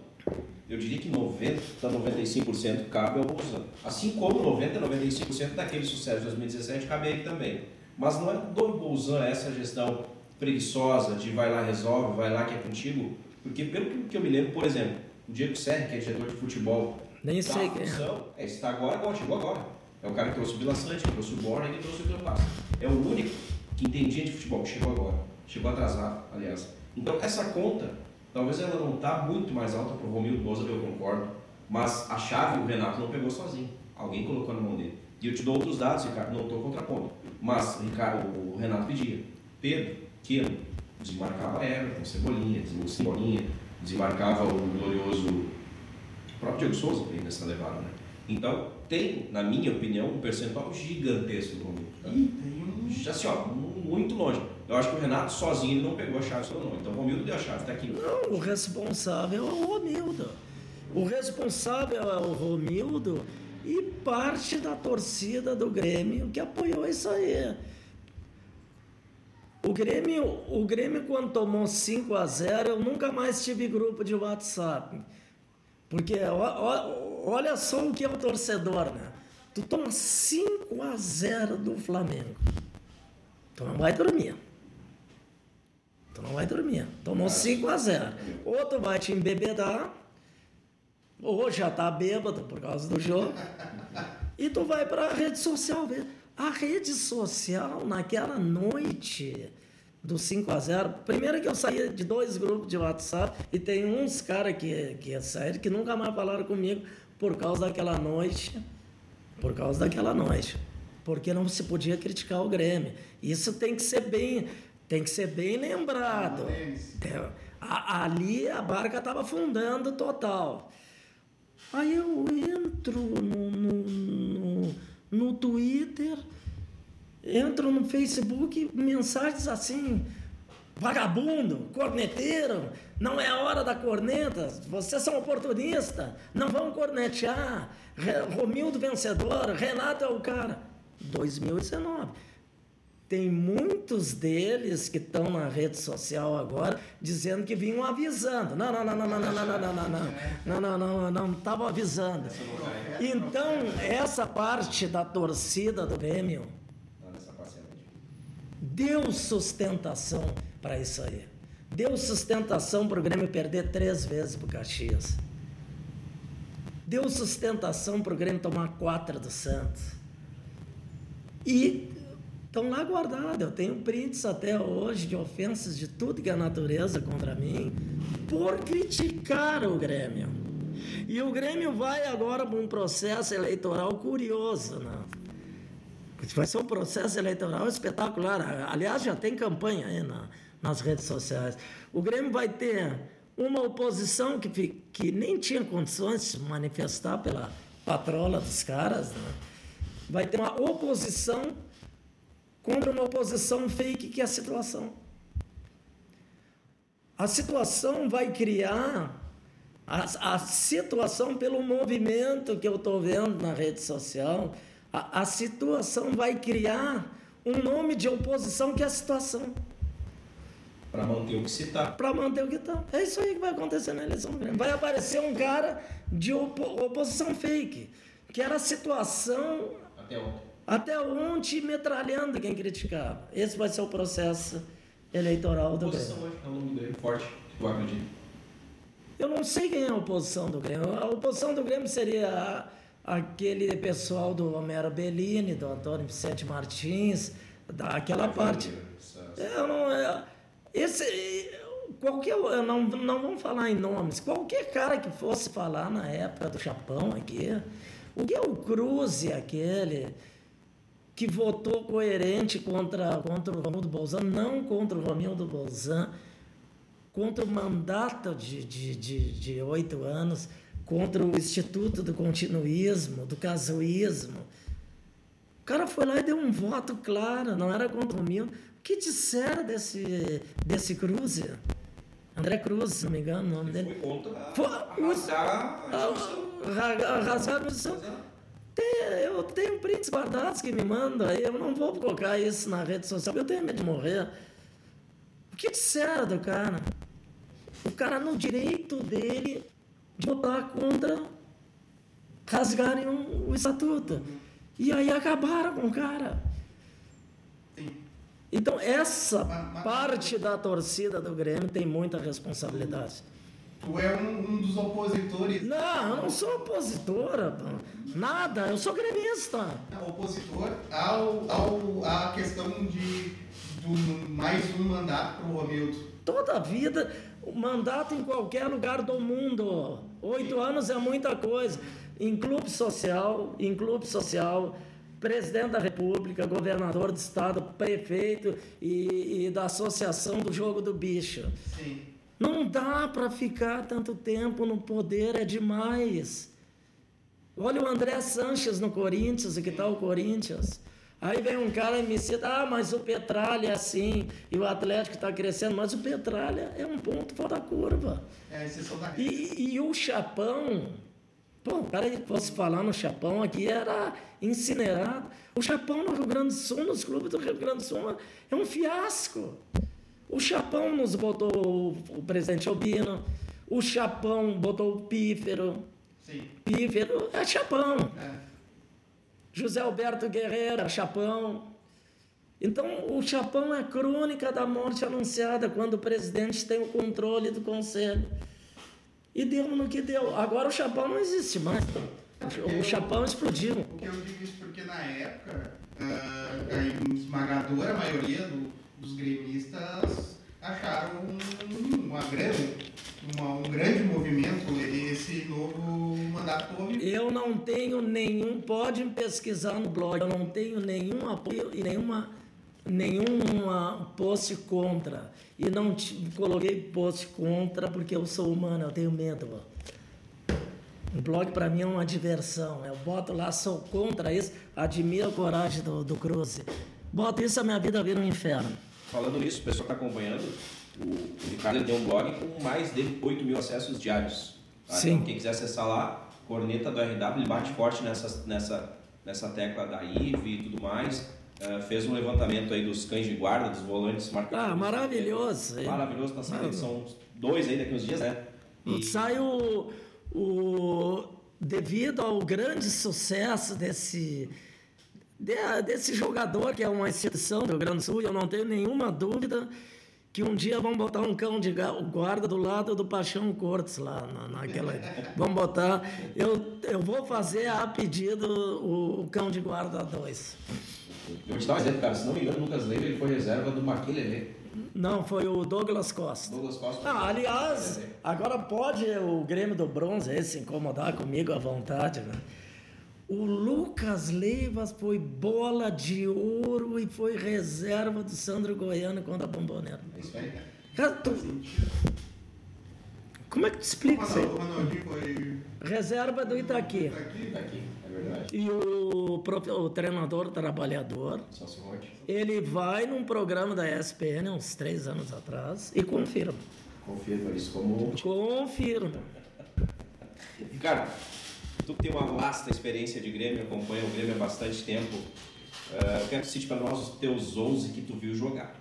eu diria que 90% a 95% cabe ao Bolsonaro. Assim como 90% a 95% daquele sucesso de 2017 cabe a ele também. Mas não é do Bolsonaro essa gestão preguiçosa de vai lá, resolve, vai lá que é contigo porque pelo que eu me lembro, por exemplo, o Diego Serra, que é diretor de futebol, nem sei quem é. está agora, agora, chegou agora. É o cara que trouxe o Vila Sante, que trouxe o Borja e que trouxe o Vitor É o único que entendia de futebol, que chegou agora. Chegou atrasado, aliás. Então, essa conta, talvez ela não está muito mais alta para o Romildo Boza, eu concordo, mas a chave o Renato não pegou sozinho. Alguém colocou na mão dele. E eu te dou outros dados, Ricardo, não estou contrapondo. Mas Ricardo, o Renato pedia. Pedro, Queiro, desembarcava Everton, Cebolinha, Cebolinha, desembarcava o glorioso o próprio Diego Souza nessa levada, né? Então, tem, na minha opinião, um percentual gigantesco do Romildo. Tá? Já assim, ó, muito longe. Eu acho que o Renato sozinho não pegou a chave só não. Então o Romildo deu a chave, está aqui. Não, o responsável é o Romildo. O responsável é o Romildo e parte da torcida do Grêmio que apoiou isso aí. O Grêmio, o Grêmio quando tomou 5 a 0 eu nunca mais tive grupo de WhatsApp. Porque olha só o que é o torcedor, né? Tu toma 5 a 0 do Flamengo. Tu não vai dormir. Tu não vai dormir. Tomou 5 a 0 Ou tu vai te embebedar, ou já tá bêbado por causa do jogo, e tu vai para a rede social ver. A rede social, naquela noite do 5 a 0 primeiro que eu saí de dois grupos de WhatsApp e tem uns caras que, que saíram que nunca mais falaram comigo por causa daquela noite. Por causa daquela noite. Porque não se podia criticar o Grêmio. Isso tem que ser bem, tem que ser bem lembrado. É, ali a barca estava afundando total. Aí eu entro no, no, no no Twitter, entro no Facebook, mensagens assim, vagabundo, corneteiro, não é a hora da corneta, vocês são oportunistas, não vão cornetear, Romildo vencedor, Renato é o cara. 2019. Tem muitos deles que estão na rede social agora dizendo que vinham avisando. Não, não, não, não, não, não, não, não, não, não, não, não, não, não, estavam avisando. Então, essa parte da torcida do Grêmio deu sustentação para isso aí. Deu sustentação para o Grêmio perder três vezes para o Caxias. Deu sustentação para o Grêmio tomar quatro do Santos. E estão lá guardados. Eu tenho prints até hoje de ofensas de tudo que é natureza contra mim por criticar o Grêmio. E o Grêmio vai agora para um processo eleitoral curioso, né? Vai ser um processo eleitoral espetacular. Aliás, já tem campanha aí na, nas redes sociais. O Grêmio vai ter uma oposição que, que nem tinha condições de se manifestar pela patrola dos caras. Né? Vai ter uma oposição contra uma oposição fake que é a situação. A situação vai criar a, a situação pelo movimento que eu estou vendo na rede social. A, a situação vai criar um nome de oposição que é a situação. Para manter o que se está. Para manter o que está. É isso aí que vai acontecer na eleição do Grêmio. Vai aparecer um cara de opo oposição fake, que era a situação. Até ontem. Até ontem metralhando quem criticava. Esse vai ser o processo eleitoral do Grêmio. A oposição hoje é um nome Grêmio forte, tu acredita? Eu não sei quem é a oposição do Grêmio. A oposição do Grêmio seria aquele pessoal do Homero Bellini, do Antônio Vicente Martins, daquela parte. Eu não. É, esse, qualquer, não, não vamos falar em nomes, qualquer cara que fosse falar na época do Japão aqui, o que é o Cruze aquele que votou coerente contra, contra o Romildo Bolzan, não contra o Romildo Bolzan, contra o mandato de, de, de, de oito anos, contra o Instituto do Continuismo, do Casuísmo. O cara foi lá e deu um voto claro, não era contra o Romildo que disseram desse, desse Cruz? André Cruz, se não me engano o nome dele. Foi contra foi, a Constituição. Eu tenho prints guardados que me mandam eu não vou colocar isso na rede social, porque eu tenho medo de morrer. O que disseram do cara? O cara no direito dele de votar contra rasgarem o estatuto. E aí acabaram com o cara. Então, essa parte da torcida do Grêmio tem muita responsabilidade. Tu é um, um dos opositores. Não, eu não sou opositora. Nada, eu sou gremista. Opositor ao, ao, à questão de do, mais um mandato para o Romildo. Toda a vida, mandato em qualquer lugar do mundo. Oito anos é muita coisa. Em clube social, em clube social presidente da República, governador do estado, prefeito e, e da associação do jogo do bicho. Sim. Não dá para ficar tanto tempo no poder, é demais. Olha o André Sanches no Corinthians, o que tal o Corinthians? Aí vem um cara e me cita, ah, mas o Petralha é assim, e o Atlético está crescendo, mas o Petralha é um ponto fora da curva. É exceção da e, e o Chapão, Pô, o cara que fosse falar no Chapão aqui era incinerado. O Chapão no Rio Grande do Sul, nos clubes do Rio Grande do Sul, é um fiasco. O Chapão nos botou o presidente Albino, o Chapão botou o Pífero. Sim. Pífero é Chapão. É. José Alberto Guerreiro, Chapão. Então, o Chapão é crônica da morte anunciada quando o presidente tem o controle do conselho. E deu no que deu. Agora o chapão não existe mais. O eu, chapão explodiu. O que eu digo isso porque na época, uh, a esmagadora maioria do, dos gremistas acharam uma grande, uma, um grande movimento esse novo mandato Eu não tenho nenhum, pode pesquisar no blog, eu não tenho nenhum apoio e nenhuma nenhuma post contra. E não coloquei post contra porque eu sou humano, eu tenho medo. O blog para mim é uma diversão. Eu boto lá, sou contra isso, admiro a coragem do, do Cruz. Boto isso, a minha vida vira um inferno. Falando nisso, o pessoal está acompanhando. O Ricardo tem um blog com mais de 8 mil acessos diários. Tá? Sim. Então, quem quiser acessar lá, corneta do RW, ele bate forte nessa, nessa, nessa tecla da IV e tudo mais Uh, fez um levantamento aí dos cães de guarda, dos volantes marcadores. Ah, maravilhoso. É, maravilhoso, tá saindo. São dois aí daqui uns dias, né? E... Sai o, o. Devido ao grande sucesso desse. desse jogador que é uma instituição do Rio Grande do Sul, eu não tenho nenhuma dúvida que um dia vão botar um cão de guarda do lado do Paixão Cortes lá na, naquela. vamos botar. Eu, eu vou fazer a pedido o, o cão de guarda 2. Eu vou te dar um exemplo, cara. Se não me engano, o Lucas Leiva ele foi reserva do Maquilele. Não, foi o Douglas Costa. Douglas Costa. Ah, aliás, agora pode o Grêmio do Bronze aí se incomodar comigo à vontade, né? O Lucas Leivas foi bola de ouro e foi reserva do Sandro Goiano contra a Bomboneira. É isso aí. Cara, tu... Como é que tu explica isso aí? O Ronaldinho foi Reserva do Itaqui. aqui. Tá aqui, é verdade. E o, o treinador trabalhador, Só se forte. ele vai num programa da ESPN uns três anos atrás e confirma. Confirma isso como. Confirma. Ricardo, tu que tem uma vasta experiência de Grêmio, acompanha o Grêmio há bastante tempo. eh, eu quero que cite para nós os teus 11 que tu viu jogar.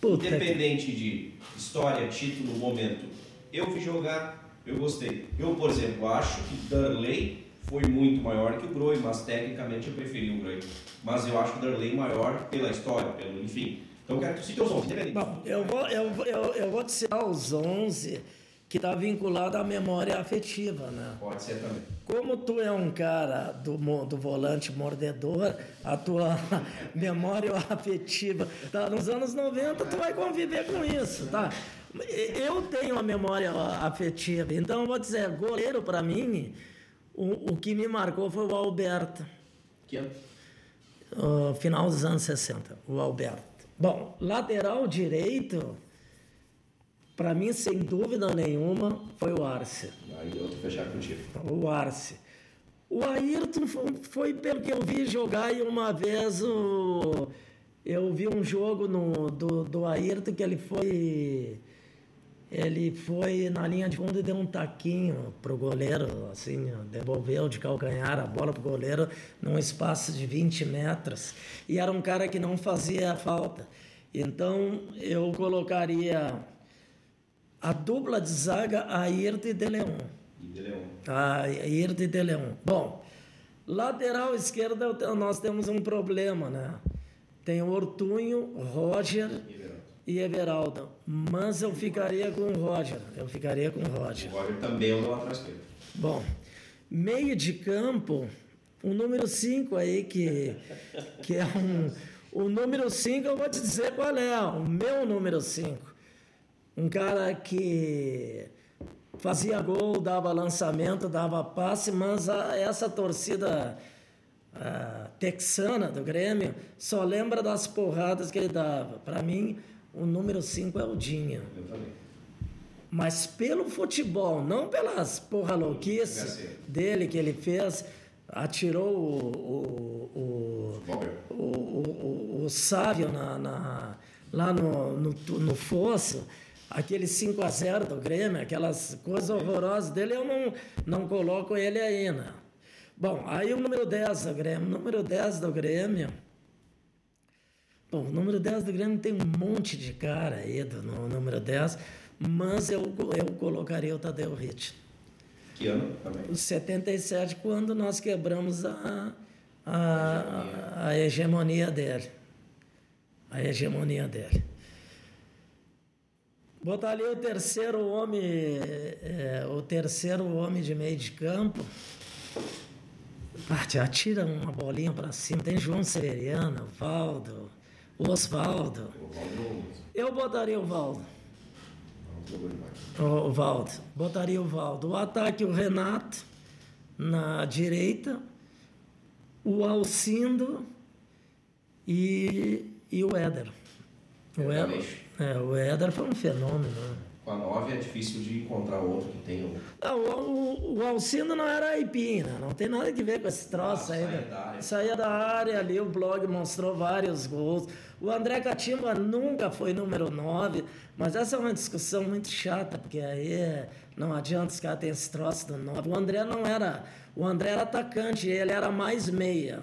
Puta que- Independente de história, título, momento. Eu vi jogar, eu gostei. Eu, por exemplo, acho que Darley foi muito maior que o Groi, mas tecnicamente eu preferi o Groi. Mas eu acho o Darley maior pela história, pelo enfim. Então eu quero que tu cite os 11, independente. Bom, eu vou, eu, vou- eu, eu vou te citar os 11 que está vinculado à memória afetiva, né? Pode ser também. Como tu é um cara do, do volante mordedor, a tua memória afetiva tá nos anos 90, tu vai conviver com isso, tá? Eu tenho uma memória afetiva, então eu vou dizer, goleiro para mim, o, o que me marcou foi o Alberto. Que ano? Uh, final dos anos 60, o Alberto. Bom, lateral direito, para mim, sem dúvida nenhuma, foi o Arce. Aí eu vou fechar contigo. O Arce. O Ayrton foi, pelo que eu vi jogar e uma vez o, eu vi um jogo no, do, do Ayrton que ele foi. Ele foi na linha de fundo e deu um taquinho pro goleiro, assim, devolveu de calcanhar a bola pro goleiro num espaço de 20 metros. E era um cara que não fazia falta. Então eu colocaria a dupla de zaga Ayrton e De Leon. E de Ayrton e De Leon. Bom, lateral esquerda nós temos um problema, né? Tem o Ortunho, Roger e Everaldo. Mas eu ficaria com o Roger. Eu ficaria com o O Roger. Roger também é o lateral esquerdo. Bom, meio de campo, o número 5 aí, que, que é um. O número 5 eu vou te dizer qual é, o meu número 5. Um cara que fazia gol, dava lançamento, dava passe, mas a- essa torcida ah, texana do Grêmio só lembra das porradas que ele dava. Para mim, o número 5 é o Dinho. Eu também. Mas pelo futebol, não pelas porra Engraçado. dele que ele fez, atirou o, o, o, o, o, o, o Sávio na, na- lá no, no, no fosso, aquele 5 a 0 do Grêmio, aquelas coisas horrorosas dele, eu não, não coloco ele aí, né? Bom, aí o número 10 do Grêmio. Número 10 do Grêmio. Bom, o número 10 do Grêmio tem um monte de cara aí do, no número 10, mas eu, eu colocaria o Tadeu Ritt. Que ano também? Em 77, quando nós quebramos a, a, a hegemonia dele. A hegemonia dele. Botaria o terceiro homem, é, o terceiro homem de meio de campo. Ah, atira uma bolinha para cima. Tem João Severiano, Valdo. O Valber Eu botaria o Valdo. O Valdo. Botaria o Valdo. O ataque, o Renato na direita. O Alcindo e, e o Éder. O Éder, é, o Éder foi um fenômeno. Né? Com a 9 é difícil de encontrar outro que tenha. Não, o, o, o Alcindo não era aipina, não tem nada a ver com esse troço Ah, aí. saía né? da área. Saía da área ali, o blog mostrou vários gols. O André Catimba nunca foi número 9, mas essa é uma discussão muito chata, porque aí não adianta os caras terem esse troço do 9. O André não era. O André era atacante, ele era mais meia.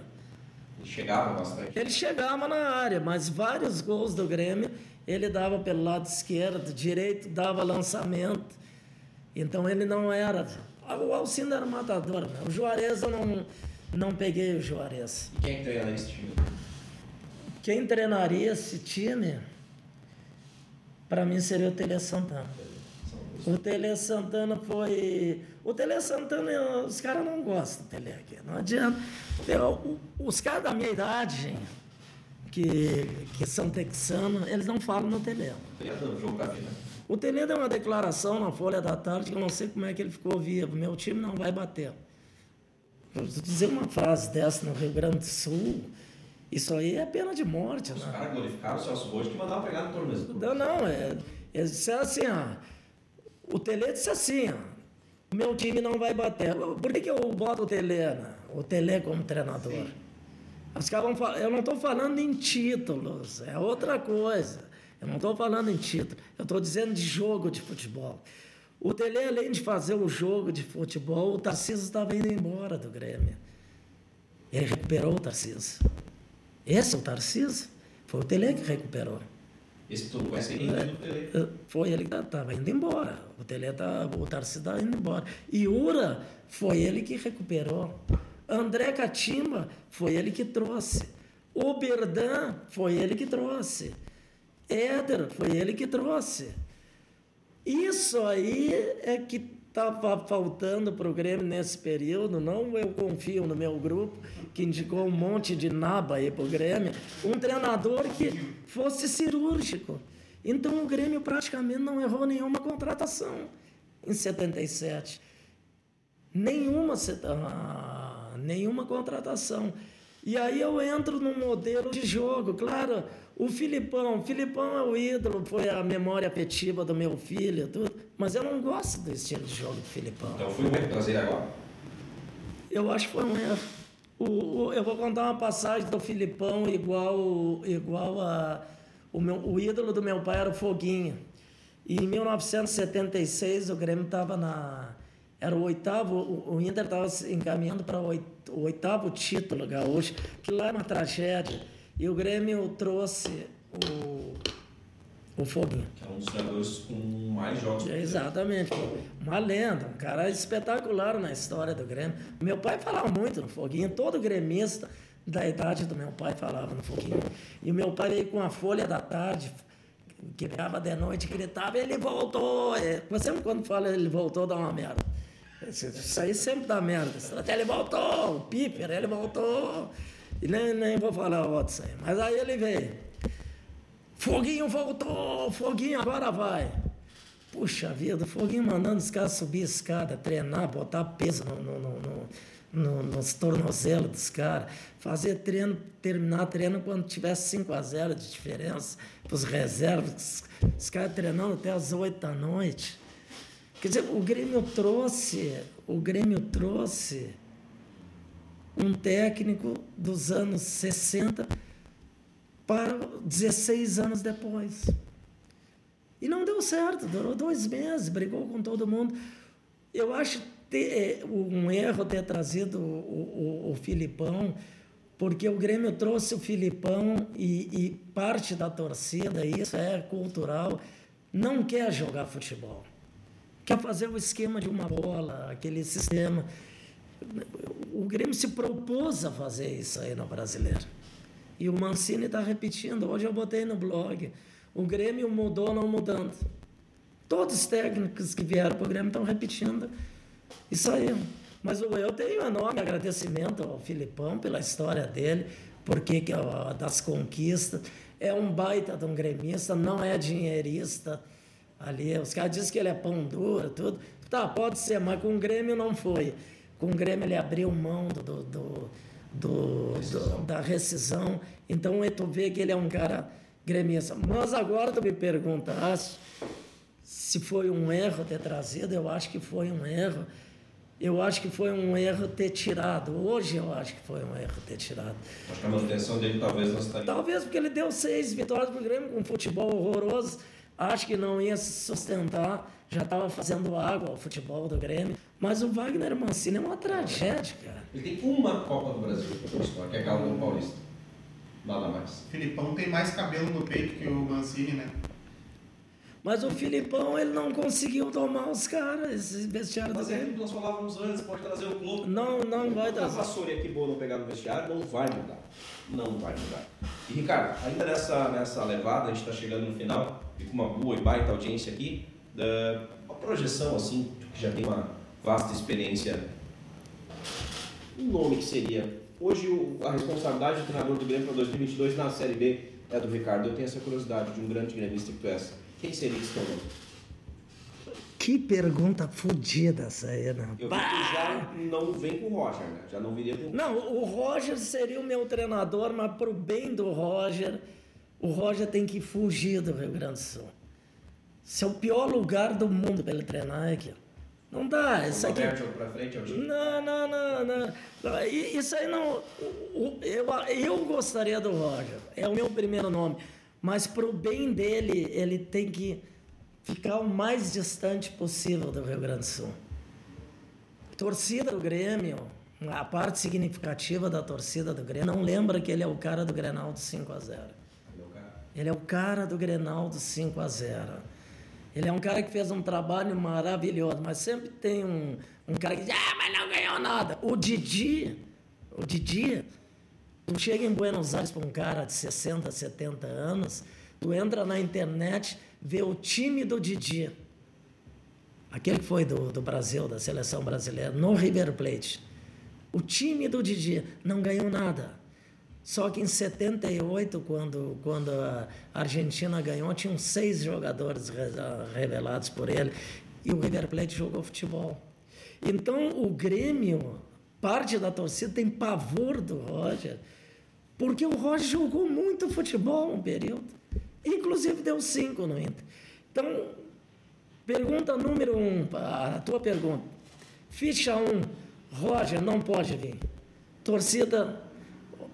Ele chegava bastante. Ele chegava na área, mas vários gols do Grêmio ele dava pelo lado esquerdo, direito dava lançamento. Então ele não era. O Alcindo era matador, né? O Juarez eu não, não peguei o Juarez. E quem é que treina esse time? Quem treinaria esse time, para mim, seria o Tele Santana. O Tele Santana foi. O Tele Santana, os caras não gostam do Tele aqui. Não adianta. Eu- os caras da minha idade, que, que são texanos, eles não falam no Telê. O Telê deu uma declaração na Folha da Tarde que eu não sei como é que ele ficou vivo. Meu time não vai bater. Eu dizer uma frase dessa no Rio Grande do Sul, isso aí é pena de morte. Os né? caras glorificaram o Celso Rojo que mandava pegar no tornozelo. Não, não, é, eles disseram assim, ó, o Tele disse assim, ó, meu time não vai bater. Por que, que eu boto o Tele, né? o Tele como treinador? Sim. Os caras vão eu não estou falando em títulos, é outra coisa. Eu não estou falando em título, eu estou dizendo de jogo de futebol. O Tele, além de fazer o jogo de futebol, o Tarcísio estava indo embora do Grêmio. Ele recuperou o Tarcísio. Esse é o Tarcísio? Foi o Tele que recuperou. Esse tu conhece ainda é, Tele? É, foi ele que estava indo embora. O Tele tá, o Tarcísio estava indo embora. E Ura foi ele que recuperou. André Catimba foi ele que trouxe. O Berdan foi ele que trouxe. Éder foi ele que trouxe. Isso aí é que estava faltando para o Grêmio nesse período. Não eu confio no meu grupo, que indicou um monte de naba aí para o Grêmio. Um treinador que fosse cirúrgico. Então o Grêmio praticamente não errou nenhuma contratação em 77. Nenhuma, ah, nenhuma contratação. E aí eu entro num modelo de jogo. Claro, o Filipão, Filipão é o ídolo, foi a memória afetiva do meu filho, tudo, mas eu não gosto do estilo de jogo do Filipão. Então foi um erro trazer agora? Eu acho que foi um erro. O, o, eu vou contar uma passagem do Filipão igual, igual a. O, meu, o ídolo do meu pai era o Foguinho. E em 1976 o Grêmio estava na era o oitavo, o Inter estava encaminhando para o oitavo título gaúcho, que lá é uma tragédia. E o Grêmio trouxe o, o Foguinho. Que é um dos jogadores com mais jogos. É, exatamente, uma lenda, um cara espetacular na história do Grêmio. Meu pai falava muito no Foguinho, todo gremista da idade do meu pai falava no Foguinho. E o meu pai veio com a Folha da Tarde, que pegava de noite, gritava, ele voltou. É, sempre quando fala ele voltou, dá uma merda. Isso aí sempre dá merda. Ele voltou, o Piper, ele voltou. E nem, nem vou falar outros aí. Mas aí ele veio. Foguinho voltou, Foguinho agora vai. Puxa vida, Foguinho mandando os caras subir escada, treinar, botar peso no, no, no, no nos tornozelos dos caras, fazer treino, terminar treino quando tivesse 5 a 0 de diferença para os reservas, os caras treinando até as 8 da noite. Quer dizer, o Grêmio trouxe, o Grêmio trouxe um técnico dos anos 60 para 16 anos depois. E não deu certo, durou dois meses, brigou com todo mundo. Eu acho ter, é, um erro ter trazido o, o, o Filipão, porque o Grêmio trouxe o Filipão e, e parte da torcida, isso é cultural, não quer jogar futebol quer fazer o esquema de uma bola, aquele sistema. O Grêmio se propôs a fazer isso aí no brasileiro. E o Mancini está repetindo. Hoje eu botei no blog. O Grêmio mudou não mudando. Todos os técnicos que vieram para o Grêmio estão repetindo isso aí. Mas eu tenho enorme agradecimento ao Filipão pela história dele, porque das conquistas. É um baita de um gremista, não é dinheirista ali. Os caras dizem que ele é pão duro, tudo. Tá, pode ser, mas com o Grêmio não foi. Com o Grêmio ele abriu mão do, do, do, do da rescisão. Então tu vê que ele é um cara gremista. Mas agora tu me perguntaste se foi um erro ter trazido, eu acho que foi um erro. Eu acho que foi um erro ter tirado. Hoje eu acho que foi um erro ter tirado. Acho que a manutenção dele talvez não estaria. Talvez porque ele deu seis vitórias para o Grêmio com um futebol horroroso acho que não ia se sustentar, já estava fazendo água ao futebol do Grêmio. Mas o Wagner Mancini é uma tragédia, cara. Ele tem uma Copa do Brasil, que é aquela do Paulista. Nada mais. Filipão tem mais cabelo no peito que o Mancini, né? Mas o Filipão, ele não conseguiu tomar os caras, esse vestiário do Grêmio. Mas nós falávamos antes, pode trazer o clube. Não, não vai trazer. A vassoura aqui boa não pegar no vestiário, não vai mudar. Não vai mudar. E Ricardo, ainda nessa, nessa levada, a gente está chegando no final, e com uma boa e baita audiência aqui, uma projeção assim, que já tem uma vasta experiência, um nome que seria Hoje a responsabilidade do treinador do Grêmio para 2022 na Série B é do Ricardo. Eu tenho essa curiosidade de um grande gremista que tu és. Quem seria esse teu nome? Que pergunta fodida essa aí, né? Eu vi que tu já não vem com o Roger, né? Já não viria com Não, o Roger seria o meu treinador, mas pro bem do Roger, o Roger tem que fugir do Rio Grande do Sul. Esse é o pior lugar do mundo para ele treinar é aqui. Não dá, isso o aqui. Time. Não, não, não, não. Não, Isso aí não. o- o- Eu, eu gostaria do Roger, é o meu primeiro nome. Mas pro bem dele, ele tem que ficar o mais distante possível do Rio Grande do Sul. Torcida do Grêmio, a parte significativa da torcida do Grêmio, não lembra que ele é o cara do Grenal do 5 a 0 Meu cara. ele é o cara do Grenal do 5 a 0 Ele é um cara que fez um trabalho maravilhoso, mas sempre tem um, um cara que diz, ah, mas não ganhou nada. O Didi, o Didi, tu chega em Buenos Aires para um cara de 60, 70 anos, tu entra na internet, vê o time do Didi, aquele que foi do, do Brasil, da seleção brasileira, no River Plate. O time do Didi não ganhou nada. Só que em 78, quando, quando a Argentina ganhou, tinham seis jogadores re- revelados por ele e o River Plate jogou futebol. Então o Grêmio, parte da torcida tem pavor do Roger, porque o Roger jogou muito futebol um período. Inclusive deu cinco no Inter. Então, pergunta número um, a tua pergunta. Ficha um, Roger não pode vir. Torcida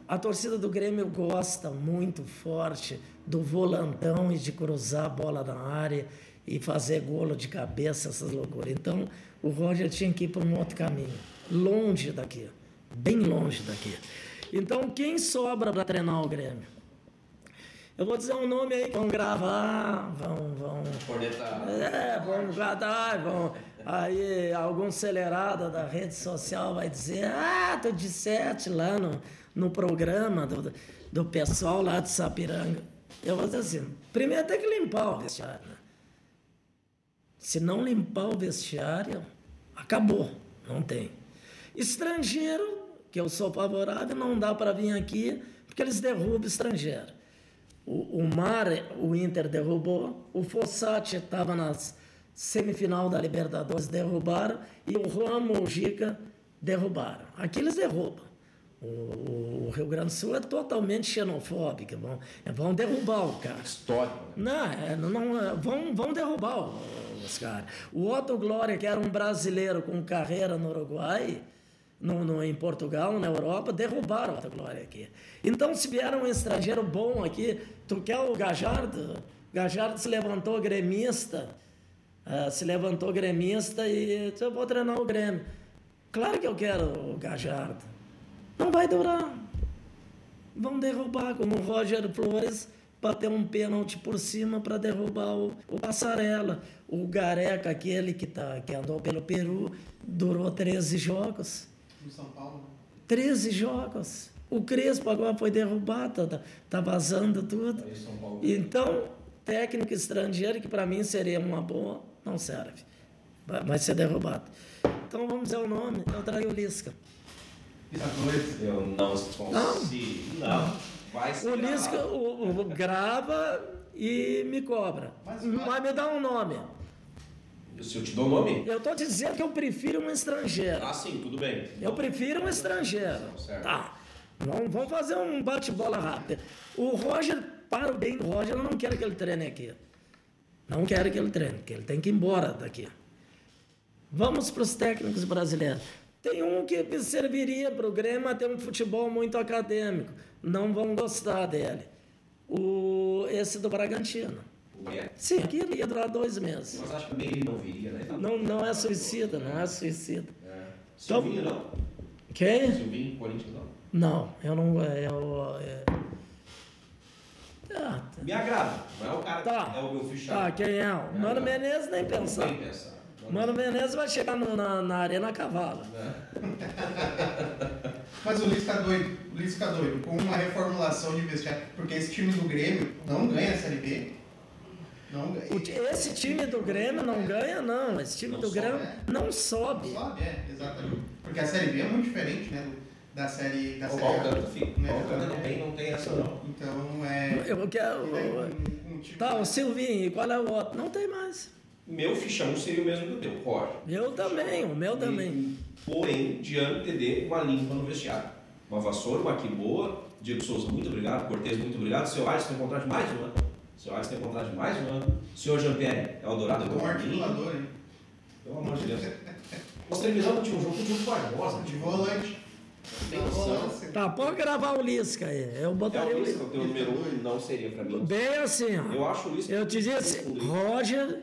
a torcida do Grêmio gosta muito forte do volantão e de cruzar a bola na área e fazer golo de cabeça, essas loucuras. Então, o Roger tinha que ir para um outro caminho, longe daqui, bem longe daqui. Então, quem sobra para treinar o Grêmio? Eu vou dizer um nome aí vão gravar, vão, vão, Corneta. é, vão guardar, vão. Aí algum acelerado da rede social vai dizer, ah, tu disseste lá no, no programa do, do pessoal lá de Sapiranga. Eu vou dizer assim, primeiro tem que limpar o vestiário. Né? Se não limpar o vestiário, acabou, não tem. Estrangeiro, que eu sou favorável, não dá para vir aqui, porque eles derrubam estrangeiro. O, o Mar, o Inter derrubou. O Fossati estava nas semifinal da Libertadores, derrubaram. E o o Gica, derrubaram. Aqui eles derrubam. O, o Rio Grande do Sul é totalmente xenofóbico. Vão, vão derrubar o cara. Histórico. né? Não, não, vão, vão derrubar o- os caras. O Otto Glória, que era um brasileiro com carreira no Uruguai, no, no- em Portugal, na Europa, derrubaram Otto Glória aqui. Então, se vier um estrangeiro bom aqui, tu quer o Gajardo? Gajardo se levantou gremista, ah, se levantou gremista e eu vou treinar o Grêmio. Claro que eu quero o Gajardo. Não vai durar vão derrubar, como o Roger Flores bateu um pênalti por cima para derrubar o, o Passarela. O Gareca, aquele que, tá, que andou pelo Peru, durou 13 jogos. No São Paulo. 13 jogos. O Crespo agora foi derrubado, tá, tá vazando tudo. Então, técnico estrangeiro, que para mim seria uma boa, não serve. Vai, vai ser derrubado. Então vamos dizer o nome, eu trago o Lisca. Eu não consigo. Não. Vai ser O Lisca gravado. o, o- grava e me cobra. Mas- Mas, me dá um nome. Se eu te dou o nome? Eu tô dizendo que eu prefiro um estrangeiro. Ah, sim, tudo bem. Eu prefiro um estrangeiro. Certo. Tá. Vamos, vamos fazer um bate-bola rápido. O Roger, para o bem do Roger, eu não quero que ele treine aqui. Não quero que ele treine, porque ele tem que ir embora daqui. Vamos para os técnicos brasileiros. Tem um que serviria para o Grêmio, tem um futebol muito acadêmico. Não vão gostar dele. O, esse do Bragantino. É. Sim, aqui ele ia durar dois meses. Mas acho que meio ele não viria, né? Não, não é suicida, não é suicida. É. Silvinho não. Quem? Silvinho, Corinthians não. Não, eu não. Eu, é... Ah, tá. Me agrada. Não é o cara Tá. que é o meu Tá, fichado. quem é? O Mano Menezes nem pensar. Nem pensar. Mano Menezes vai chegar no- na, na arena a cavalo. Mas o Lisca é doido. O Lisca é doido. Com uma reformulação de vestiário. Porque esse time do Grêmio não ganha a Série B. Não ganha. Esse time do Grêmio não ganha, não. Esse time Não do sobe, Grêmio né? não sobe. Sobe, é, exatamente. Porque a Série B é muito diferente, né? Do, da série da O série A. fica. Né? Não tem, não tem essa não. Então é. Eu quero. um- um tipo- Tá, o Silvinho, e qual é o outro? Não tem mais. Meu fichão seria o mesmo que o teu, Roger. Eu também, o meu também. Porém, diante de uma limpa no vestiário. Uma vassoura, uma que boa. Diego Souza, muito obrigado. Cortez, muito obrigado. Seu Alisson tem contrato de mais um ano. Seu Alisson tem contrato de mais um ano. Senhor Jean-Pierre, é o dourado do Um articulador, hein? Pelo amor de Deus. Nós terminamos o último jogo com o Diogo Barbosa. De volante. Tem noção? Volante. Tá, pode gravar o Lisca aí. Eu É botaria o o Lisca, Lisca. o teu número um não seria pra mim. Bem assim, ó. Eu acho o Lisca. Eu te disse, Roger,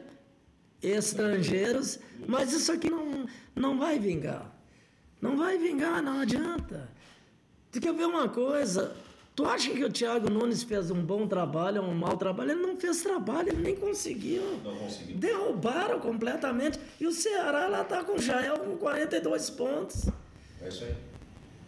estrangeiros, mas isso aqui não, não vai vingar. Não vai vingar, não adianta. Tu quer ver uma coisa? Tu acha que o Thiago Nunes fez um bom trabalho ou um mau trabalho? Ele não fez trabalho, ele nem conseguiu. Não conseguiu. Derrubaram completamente. E o Ceará lá tá com o Jael com 42 pontos. É isso aí.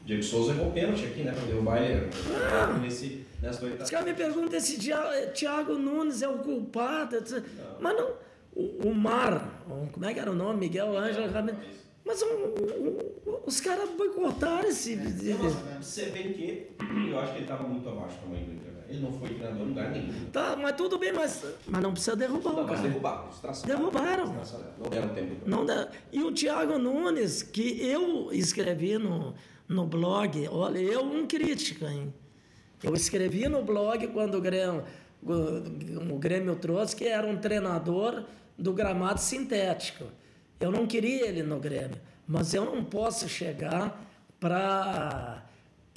Diego Souza errou pênalti aqui, né? Pra derrubar ele Ah. nesse, nessa Os caras me perguntam se Dia- Thiago Nunes é o culpado. etc. Mas não. O, o Mar, como é que era o nome? Miguel Ângelo Ramírez. Mas o- o- o- os caras boicotaram esse. Você vê que eu acho que ele estava muito abaixo tamanho do Inter. Ele não foi treinador em lugar nenhum. Tá, mas tudo bem, mas, mas não precisa derrubar Não, o mas derrubaram. Derrubaram. Né? Não deram tempo. Não dá. E o Thiago Nunes, que eu escrevi no, no blog, olha, eu um crítica, hein? Eu escrevi no blog quando o Grêmio, o Grêmio trouxe que era um treinador do gramado sintético. Eu não queria ele no Grêmio, mas eu não posso chegar para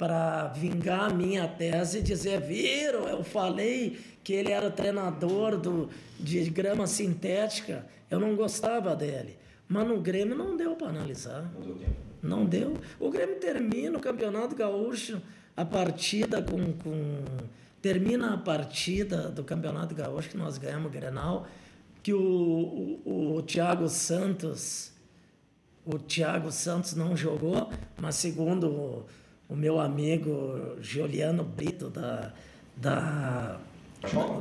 para vingar a minha tese e dizer, viram, eu falei que ele era treinador do, de grama sintética, eu não gostava dele. Mas no Grêmio não deu para analisar. Não deu tempo. Não deu. O Grêmio termina o Campeonato Gaúcho, a partida com, com. Termina a partida do Campeonato Gaúcho que nós ganhamos o Grenal, que o, o, o Thiago Santos. O Thiago Santos não jogou, mas segundo o, o meu amigo Juliano Brito da. da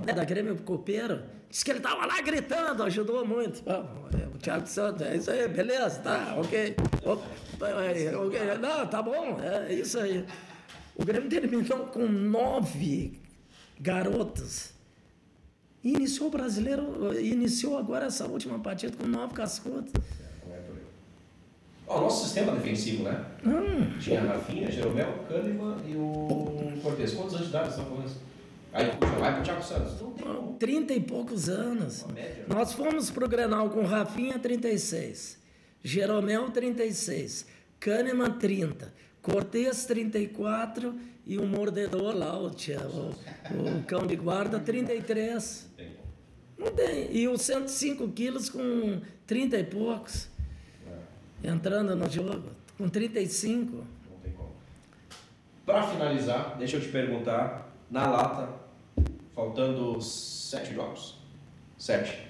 é, da Grêmio Copeiro, disse que ele estava lá gritando, ajudou muito. Ah, o Thiago Santos, é isso aí, beleza, tá, ok. O- é, ok, Não, tá bom, é isso aí. O Grêmio terminou com nove garotos. E iniciou o brasileiro, iniciou agora essa última partida com nove cascudos. Não é por aí. Ó, o nosso sistema defensivo, né? Hum, Tinha Rafinha, Jeromel, Kahneman e o Cortez. Quantos anos de idade estão falando isso? Aí puxa, vai pro Thiago Santos. Não tem como. 30 e poucos anos. Média. Nós fomos pro Grenal com Rafinha 36, Jeromel 36, Kahneman 30, Cortez 34 e o mordedor lá, o, tia- o, o cão de guarda 33. Não tem como. Não tem. E os 105 quilos com 30 e poucos, entrando no jogo, com 35. Não tem como. Para finalizar, deixa eu te perguntar, na lata, faltando sete jogos. Sete.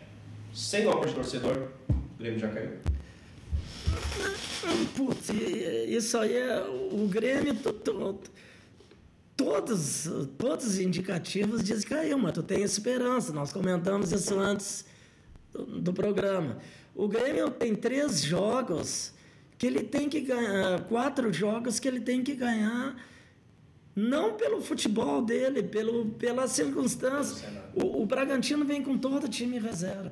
Sem nome de torcedor, o Grêmio já caiu. Putz, isso aí é o Grêmio. to- to- todos, todos os indicativos dizem que caiu, mas tu tem esperança. Nós comentamos isso antes do, do programa. O Grêmio tem três jogos que ele tem que ganhar, quatro jogos que ele tem que ganhar, não pelo futebol dele, pelo, pela circunstância. O, o Bragantino vem com todo time reserva.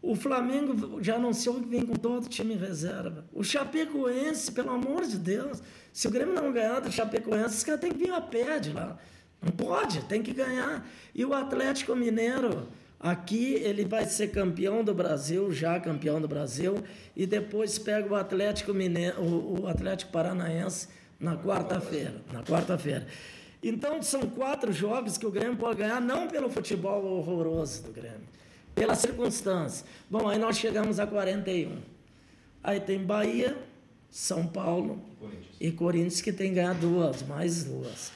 O Flamengo já anunciou que vem com todo time reserva. O Chapecoense, pelo amor de Deus, se o Grêmio não ganhar do Chapecoense, os caras têm que vir a pé de lá. Não pode, tem que ganhar. E o Atlético Mineiro, aqui ele vai ser campeão do Brasil, já campeão do Brasil, e depois pega o Atlético Mineiro, o, o Atlético Paranaense na quarta-feira. Na quarta-feira. Então são quatro jogos que o Grêmio pode ganhar, não pelo futebol horroroso do Grêmio, pela circunstância. Bom, aí nós chegamos a 41. Aí tem Bahia, São Paulo Corinthians. e Corinthians que tem que ganhar duas, mais duas.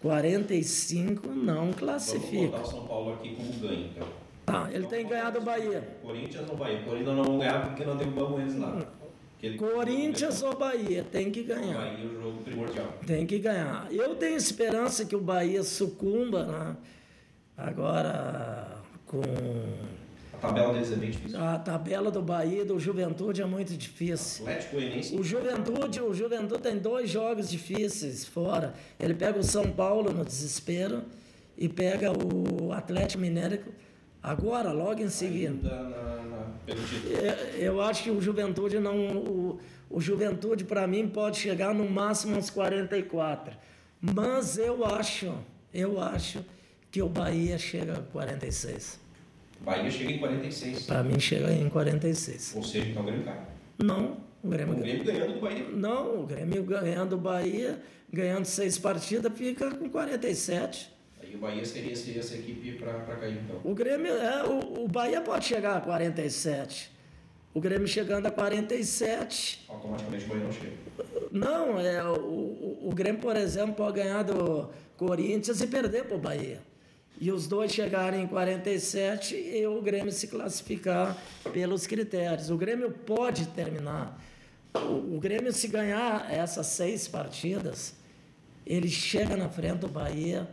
45 não Vamos classifica. botar o São Paulo aqui como ganho, então. Tá, ele tem que ganhar do Bahia. Corinthians não vai. Corinthians não vão ganhar porque não derrubamos eles lá. Aquele- Corinthians ou Bahia, tem que ganhar. Bahia é o jogo primordial. Tem que ganhar. Eu tenho esperança que o Bahia sucumba, né? Agora com A tabela deles é bem difícil. A tabela do Bahia do Juventude é muito difícil. Atlético Goianiense. O Juventude, o Juventude tem dois jogos difíceis fora. Ele pega o São Paulo no desespero e pega o Atlético Mineiro agora, logo em seguida. É, Eu acho que o Juventude não. O, o Juventude, para mim, pode chegar no máximo uns 44. Mas eu acho, eu acho que o Bahia chega a 46. Bahia chega em 46. Para mim, chega em 46. Ou seja, então o Grêmio cai. Não, o Grêmio O Grêmio ganhando do Bahia. Não, o Grêmio ganhando o Bahia, ganhando seis partidas, fica com 47. O Bahia seria, seria essa equipe para cair, então. O Grêmio, é, o, o Bahia pode chegar a 47. O Grêmio chegando a 47. Automaticamente o Bahia não chega. Não, é, o, o, o Grêmio, por exemplo, pode ganhar do Corinthians e perder para o Bahia. E os dois chegarem em 47 e o Grêmio se classificar pelos critérios. O Grêmio pode terminar. O, o Grêmio, se ganhar essas seis partidas, ele chega na frente do Bahia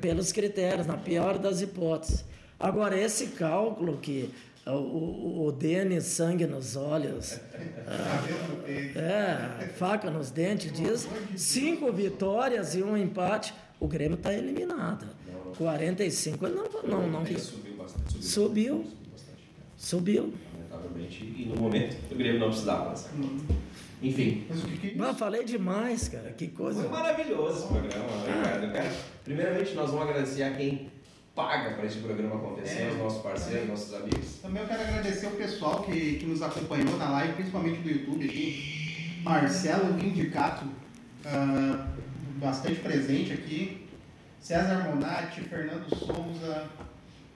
Pelos critérios. pelos critérios, na pior das hipóteses. Agora, esse cálculo que o, o, o Denis, sangue nos olhos, é, faca nos dentes, diz cinco vitórias e um empate, o Grêmio está eliminado. 45, ele não, não, não Ele subiu bastante. Subiu. Subiu. Subiu. Lamentavelmente. E no momento o Grêmio não precisava dessa. Enfim. Mas o que que é Mas falei demais, cara, que coisa. Foi maravilhoso esse programa, Ricardo. Eu quero- primeiramente, nós vamos agradecer a quem paga para esse programa acontecer, É. os nossos parceiros, nossos amigos. Também eu quero agradecer o pessoal que, que nos acompanhou na live, principalmente do YouTube aqui. Marcelo Vindicato, ah, bastante presente aqui. César Monati, Fernando Souza,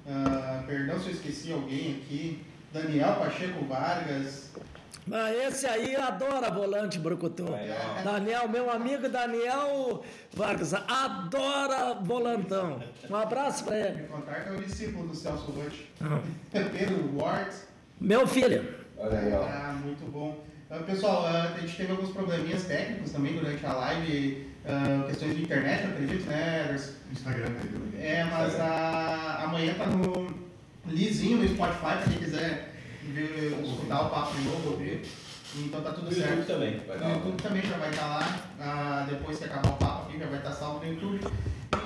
ah, perdão se eu esqueci alguém aqui. Daniel Pacheco Vargas. Mas esse aí adora volante brucutu. Ó. Daniel, meu amigo Daniel Vargas, adora volantão. Um abraço pra ele. Me contar que é o discípulo do Celso Rotti. Ah, Pedro Ward. Meu filho. Olha aí, ó. Ah, muito bom. Ah, pessoal, ah, a gente teve alguns probleminhas técnicos também durante a live, ah, questões de internet, eu acredito, né, Ederson? Instagram dele. É, mas a, amanhã tá no lisinho no Spotify, pra quem quiser ver, escutar o papo de novo, ouvir. Então tá tudo No YouTube certo. também. Vai dar No YouTube também já vai estar lá, ah, depois que acabar o papo aqui, já vai estar salvo no YouTube.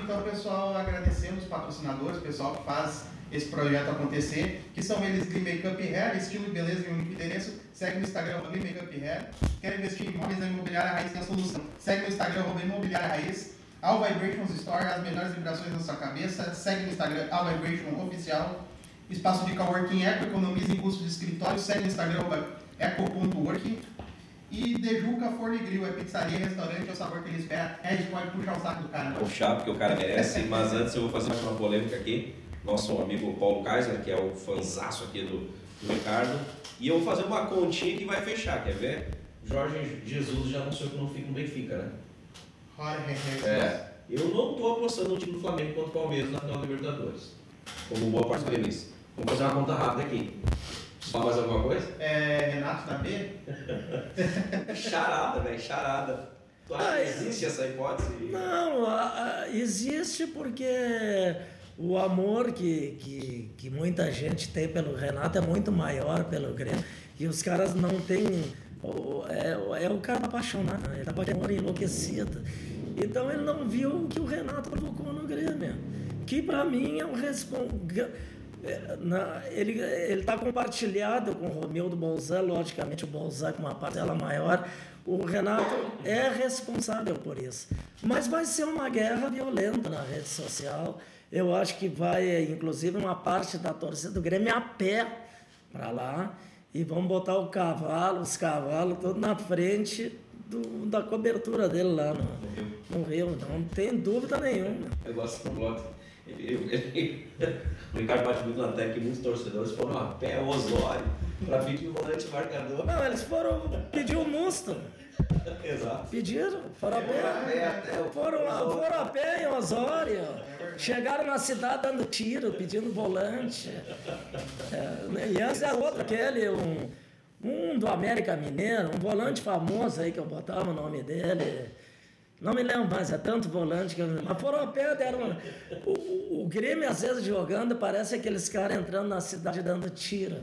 Então, pessoal, agradecendo os patrocinadores, o pessoal que faz esse projeto acontecer, que são eles Green Makeup Hair, estilo e beleza em um endereço. Segue no Instagram, Green Makeup Hair. Quer investir em imóveis, a Imobiliária Raiz tem a solução. Segue no Instagram, Imobiliária Raiz. All Vibrations Store, as melhores vibrações na sua cabeça. Segue no Instagram, All Vibration Oficial. Espaço de coworking Eco, economiza em custo de escritório. Segue no Instagram, eco.working. E Dejuca Forno e Grill, é pizzaria, restaurante, é o sabor que ele espera. É, gente pode puxar o saco do cara. puxar, porque o cara merece, mas antes eu vou fazer mais uma polêmica aqui. Nosso amigo Paulo Kaiser, que é o fanzaço aqui do, do Ricardo. E eu vou fazer uma continha que vai fechar, quer ver? Jorge Jesus já anunciou que não fica no Benfica, né? Jorge Jesus. É. Eu não tô apostando no time do Flamengo contra o Palmeiras na final da Libertadores. Como boa parte do gremistas. Vamos fazer uma conta rápida aqui. Fala mais alguma coisa? É, Renato da B? Charada, velho, charada. Tu acha Ah, que é. existe essa hipótese? Não, existe porque o amor que, que, que muita gente tem pelo Renato é muito maior pelo Grêmio. E os caras não têm. É, é o cara apaixonado, né? ele está de amor enlouquecido. Então ele não viu o que o Renato provocou no Grêmio. Que para mim é um respon... na- ele está compartilhado com o Romildo Bolzan, logicamente o Bolzan com uma parcela maior. O Renato é responsável por isso. Mas vai ser uma guerra violenta na rede social. Eu acho que vai, inclusive, uma parte da torcida do Grêmio a pé para lá e vão botar o cavalo, os cavalos, tudo na frente do- da cobertura dele lá no, no Rio. Não tem dúvida nenhuma. Eu gosto do blog. O Ricardo bate muito na tecla que muitos torcedores foram a pé ao Osório para pedir o volante marcador. Não, eles foram pedir o Musto. Exato. Pediram, foram a Foram pé. o- Foram, a- foram a pé em Osório. Chegaram na cidade dando tiro, pedindo volante. É, e antes era outro, aquele, um, um do América Mineiro, um volante famoso aí que eu botava o nome dele. Não me lembro mais, é tanto volante que eu. Mas foram a pé, deram. Uma... O, o, o Grêmio, às vezes, jogando, parece aqueles caras entrando na cidade dando tiro.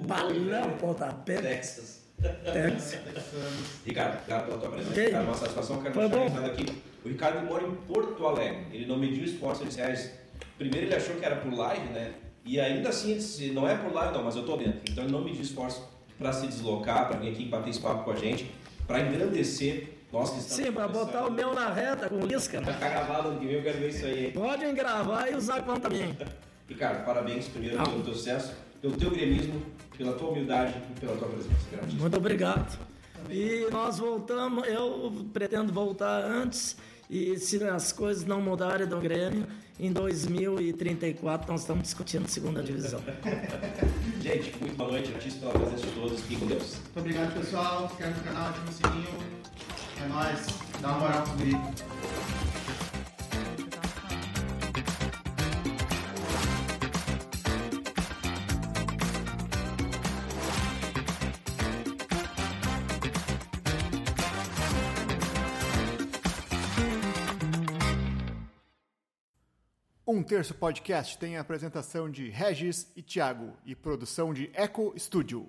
Balão, pontapé. Texas. Texas. Ricardo, obrigado pela tua presença. Ok. Ricardo, uma satisfação. Quero Foi bom. aqui. O Ricardo mora em Porto Alegre. Ele não mediu esforços iniciais. Primeiro ele achou que era por live, né? E ainda assim, ele disse, não é por live não, mas eu tô dentro. Então ele não mediu esforço para se deslocar, para vir aqui bater esse papo com a gente, para engrandecer nós que estamos Sim, para botar o meu na reta com. Vai ficar gravado ano que vem, eu quero ver isso aí. Podem gravar e usar contra mim. Ricardo, parabéns primeiro Não. pelo teu sucesso, pelo teu gremismo, pela tua humildade e pela tua presença. Gratidão. Muito obrigado. E nós voltamos, eu pretendo voltar antes, e se as coisas não mudarem do Grêmio, em 2034 nós estamos discutindo segunda divisão. Gente, muito boa noite, artista pela presença de todos. Fiquem com Deus. Muito obrigado, pessoal. Se inscreve no canal, ativa o sininho. É nóis. Dá uma moral Guri. Um Terço Podcast tem a apresentação de Regis e Thiago e produção de Eco Studio.